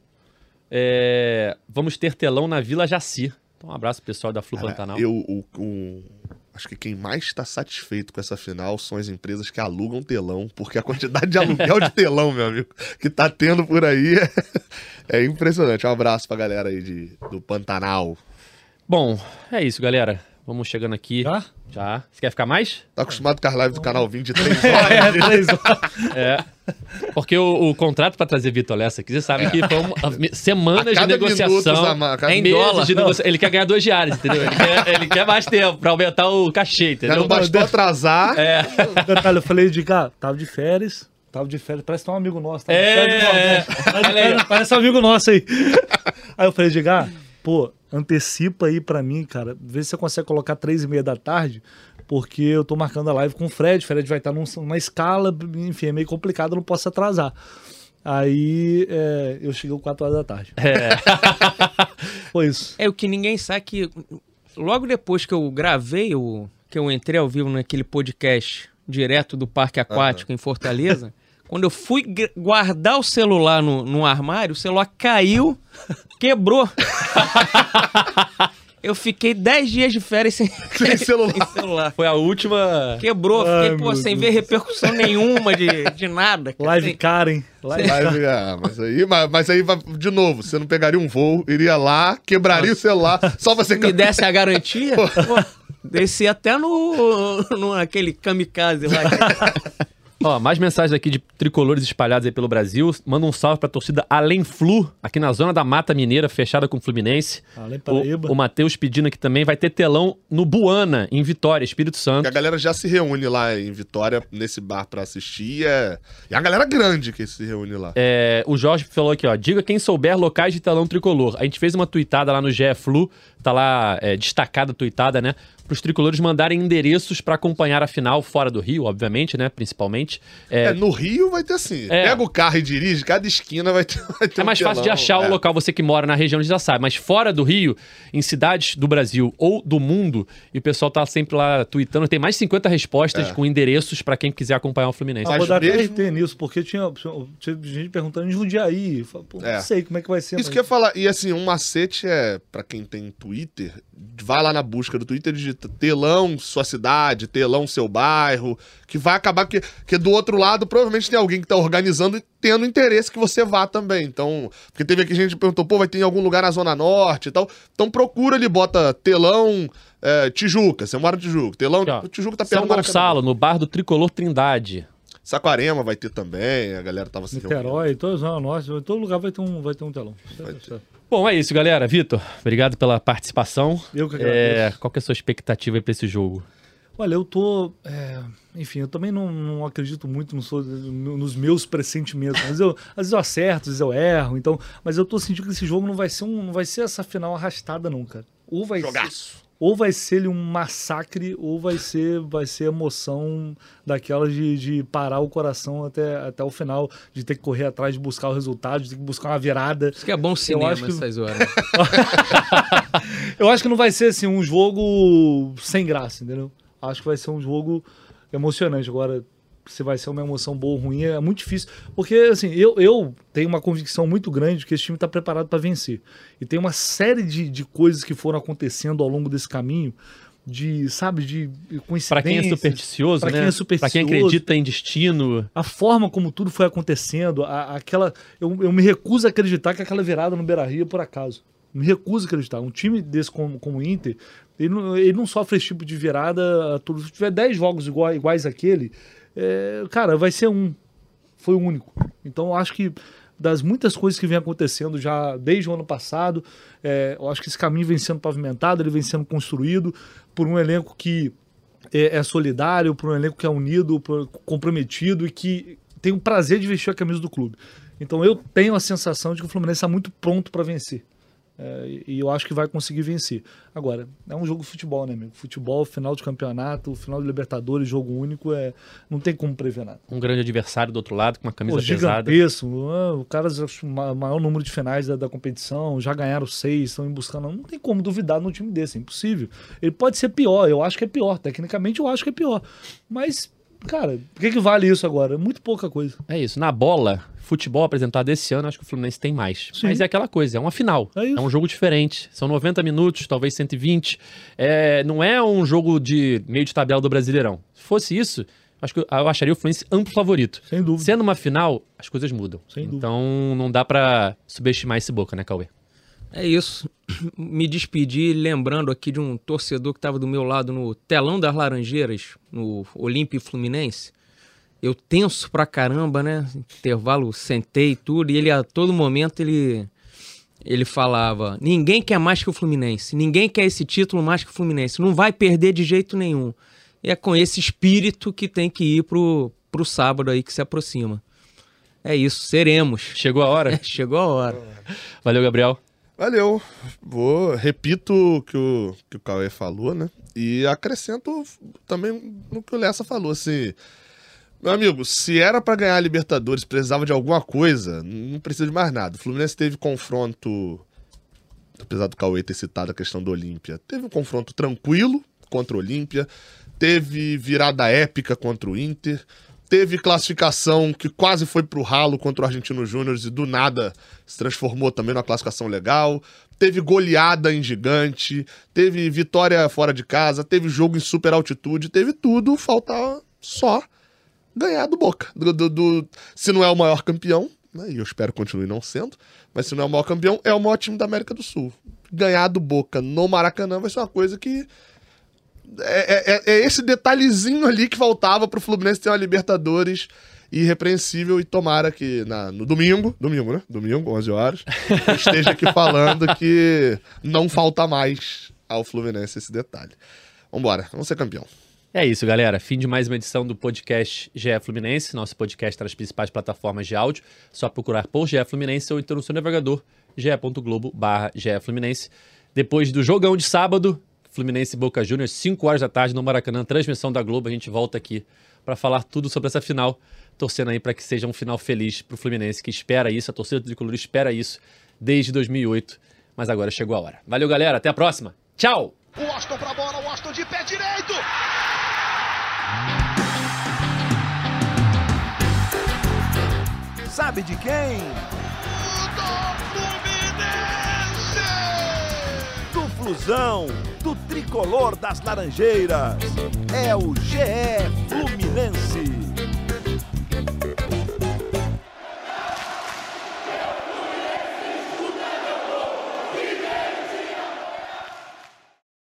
É, vamos ter telão na Vila Jaci. Então, um abraço pro pessoal da Flu Cara, Pantanal. eu, o, o- acho que quem mais está satisfeito com essa final são as empresas que alugam telão, porque a quantidade de aluguel de [laughs] telão, meu amigo, que tá tendo por aí é, é impressionante. Um abraço pra galera aí de, do Pantanal. Bom, é isso, galera. Vamos chegando aqui. Já? Já. Você quer ficar mais? Tá acostumado com as lives do canal 20 de 3 [laughs] horas? de- Três horas. É. Porque o, o contrato pra trazer Vitor Lessa aqui, você sabe que foi uma- me- semanas de negociação. minuto, cada- Em meses dólar. de negocia- Ele quer ganhar duas diárias, entendeu? Ele quer, ele quer mais tempo pra aumentar o cachê, Já entendeu? não bastou atrasar. É. Detalhe, eu falei de cá, tava de férias. Tava de férias, parece que é um amigo nosso. Tava de É, férias, é. De férias, Parece um amigo nosso aí. [laughs] Aí eu falei, Diga, pô, antecipa aí pra mim, cara. Vê se você consegue colocar três e meia da tarde, porque eu tô marcando a live com o Fred. O Fred vai estar num- numa escala, enfim, é meio complicado, eu não posso atrasar. Aí é, eu cheguei às 4 horas da tarde. É. [laughs] Foi isso. É o que ninguém sabe é que logo depois que eu gravei o que eu entrei ao vivo naquele podcast direto do Parque Aquático em Fortaleza, [laughs] quando eu fui gu- guardar o celular no, no armário, o celular caiu, quebrou. [laughs] eu fiquei 10 dias de férias sem, Sem [laughs] celular. sem celular. Foi a última. Quebrou, Ai, fiquei, pô, sem Deus. ver repercussão nenhuma de, de nada. cara. Live Karen. Live Live, ah, mas aí, mas, mas aí, de novo, você não pegaria um voo, iria lá, quebraria o celular, só você me desse a garantia, [laughs] pô, desci até no, no aquele kamikaze lá. Ó, mais mensagens aqui de tricolores espalhados aí pelo Brasil. Manda um salve pra torcida Além Flu, aqui na zona da Mata Mineira, fechada com o Fluminense. Além Paraíba. O, o Matheus pedindo aqui também, vai ter telão no Buana, em Vitória, Espírito Santo. Que a galera já se reúne lá em Vitória, nesse bar pra assistir. É... E a galera grande que se reúne lá. É, o Jorge falou aqui, ó. Diga quem souber locais de telão tricolor. A gente fez uma tuitada lá no GE Flu, tá lá é, destacada a tuitada, né? Para os tricolores mandarem endereços pra acompanhar a final fora do Rio, obviamente, né? Principalmente. É, É, no Rio vai ter assim. É. Pega o carro e dirige, cada esquina vai ter. [laughs] Vai ter É um mais fácil de achar É. o local, você que mora na região já sabe, mas fora do Rio, em cidades do Brasil ou do mundo, e o pessoal tá sempre lá tweetando, tem mais de 50 respostas É. com endereços pra quem quiser acompanhar o Fluminense. Ah, vou dar mesmo- RT nisso, porque tinha, tinha gente perguntando em Jundiaí. Fala, Pô, É. Não sei como é que vai ser. Isso mas- que eu ia falar. E assim, um macete é, pra quem tem Twitter, vai lá na busca do Twitter, digita telão sua cidade, telão seu bairro, que vai acabar que, que do outro lado provavelmente tem alguém que tá organizando e tendo interesse que você vá também. Então, porque teve aqui gente que perguntou, pô, vai ter em algum lugar na Zona Norte e tal. Então procura ali, bota telão é, Tijuca, você mora em Tijuca, telão, Aqui, ó. Tijuca tá perto São. Gonçalo, no bar do Tricolor Trindade. Saquarema vai ter também, a galera tava se reunindo. Niterói, toda a Zona Norte, todo lugar vai ter um, vai ter um telão. Certo, certo. Bom, é isso, galera. Vitor, obrigado pela participação. Eu que É, agradeço. qual que é a sua expectativa aí pra esse jogo? Olha, eu tô. é, enfim, eu também não, não acredito muito no sou- no- nos meus pressentimentos. Mas eu, às vezes eu acerto, às vezes eu erro. Então, mas eu tô sentindo que esse jogo não vai ser um, não vai ser essa final arrastada, não, cara. Ou vai ser, ou vai ser um massacre, ou vai ser, vai ser emoção daquelas de, de parar o coração até, até o final, de ter que correr atrás de buscar o resultado, de ter que buscar uma virada. Isso que é bom cinema acho que- essas horas. [laughs] Eu acho que não vai ser assim um jogo sem graça, entendeu? Acho que vai ser um jogo emocionante. Agora, se vai ser uma emoção boa ou ruim, é muito difícil. Porque, assim, eu, eu tenho uma convicção muito grande de que esse time está preparado para vencer. E tem uma série de, de coisas que foram acontecendo ao longo desse caminho, de, sabe, de coincidências. Pra quem é supersticioso, pra né? quem é supersticioso. Pra quem acredita em destino. A forma como tudo foi acontecendo, a- aquela. Eu, eu me recuso a acreditar que aquela virada no Beira Rio é por acaso. Me recuso a acreditar. Um time desse como, como o Inter, ele não, ele não sofre esse tipo de virada a tudo. Se tiver 10 jogos iguais, iguais àquele, é, cara, vai ser um. Foi o único. Então acho que das muitas coisas que vem acontecendo já desde o ano passado, é, eu acho que esse caminho vem sendo pavimentado, ele vem sendo construído por um elenco que é, é solidário, por um elenco que é unido, comprometido e que tem o prazer de vestir a camisa do clube. Então eu tenho a sensação de que o Fluminense está muito pronto para vencer. É, e- eu acho que vai conseguir vencer. Agora, é um jogo de futebol, né, amigo? Futebol, final de campeonato, final de Libertadores, jogo único, é, não tem como prever nada. Um grande adversário do outro lado, com uma camisa Pô, pesada. gigantesco, ah, o cara o ma- maior número de finais da, da competição, já ganharam seis, estão buscando. Não tem como duvidar num time desse, é impossível. Ele pode ser pior, eu acho que é pior. Tecnicamente eu acho que é pior. Mas, cara, por que, que vale isso agora? É muito pouca coisa. É isso. Na bola, futebol apresentado esse ano, acho que o Fluminense tem mais. Sim. Mas é aquela coisa, é uma final. É isso. um jogo diferente. São 90 minutos, talvez 120. É, não é um jogo de meio de tabela do Brasileirão. Se fosse isso, acho que eu acharia o Fluminense amplo favorito. Sem dúvida. Sendo uma final, as coisas mudam. Sem dúvida. então não dá pra subestimar esse boca, né, Cauê? É isso. [clears throat] Me despedi lembrando aqui de um torcedor que estava do meu lado no telão das Laranjeiras, no Olímpio Fluminense. Eu tenso pra caramba, né? Intervalo, sentei tudo, e ele a todo momento ele ele falava: "Ninguém quer mais que o Fluminense, ninguém quer esse título mais que o Fluminense, não vai perder de jeito nenhum". E é com esse espírito que tem que ir pro pro sábado aí que se aproxima. É isso, seremos. Chegou a hora? [laughs] Chegou a hora. Valeu, Gabriel. Valeu. Vou, repito que o, que o Cauê falou, né? E acrescento também no que o Lessa falou, assim. Meu amigo, se era pra ganhar a Libertadores, precisava de alguma coisa, não precisa de mais nada. O Fluminense teve confronto, apesar do Cauê ter citado a questão do Olímpia, teve um confronto tranquilo contra o Olímpia, teve virada épica contra o Inter, teve classificação que quase foi pro ralo contra o Argentino Júnior e do nada se transformou também numa classificação legal. Teve goleada em gigante, teve vitória fora de casa, teve jogo em super altitude, teve tudo, falta só ganhar do Boca. Do, do- do- se não é o maior campeão, né, e eu espero continue não sendo, mas se não é o maior campeão, é o maior time da América do Sul. Ganhar do Boca no Maracanã vai ser uma coisa que é, é- é esse detalhezinho ali que faltava pro Fluminense ter uma Libertadores irrepreensível e tomara que na- no domingo, domingo, né? Domingo, 11 horas, esteja aqui falando que não falta mais ao Fluminense esse detalhe. Vambora, vamos ser campeão. É isso, galera. Fim de mais uma edição do podcast GE Fluminense. Nosso podcast está nas principais plataformas de áudio. Só procurar por GE Fluminense ou então no seu navegador ge.globo barra. Depois do jogão de sábado, Fluminense e Boca Juniors, 5 horas da tarde no Maracanã, transmissão da Globo. A gente volta aqui para falar tudo sobre essa final, torcendo aí para que seja um final feliz para o Fluminense, que espera isso, a torcida do Tricolor espera isso desde 2008, mas agora chegou a hora. Valeu, galera. Até a próxima. Tchau! O Washington pra bola, o Washington de pé direito. Sabe de quem? Do Fluminense. Do Flusão, do tricolor das Laranjeiras. É o GE Fluminense.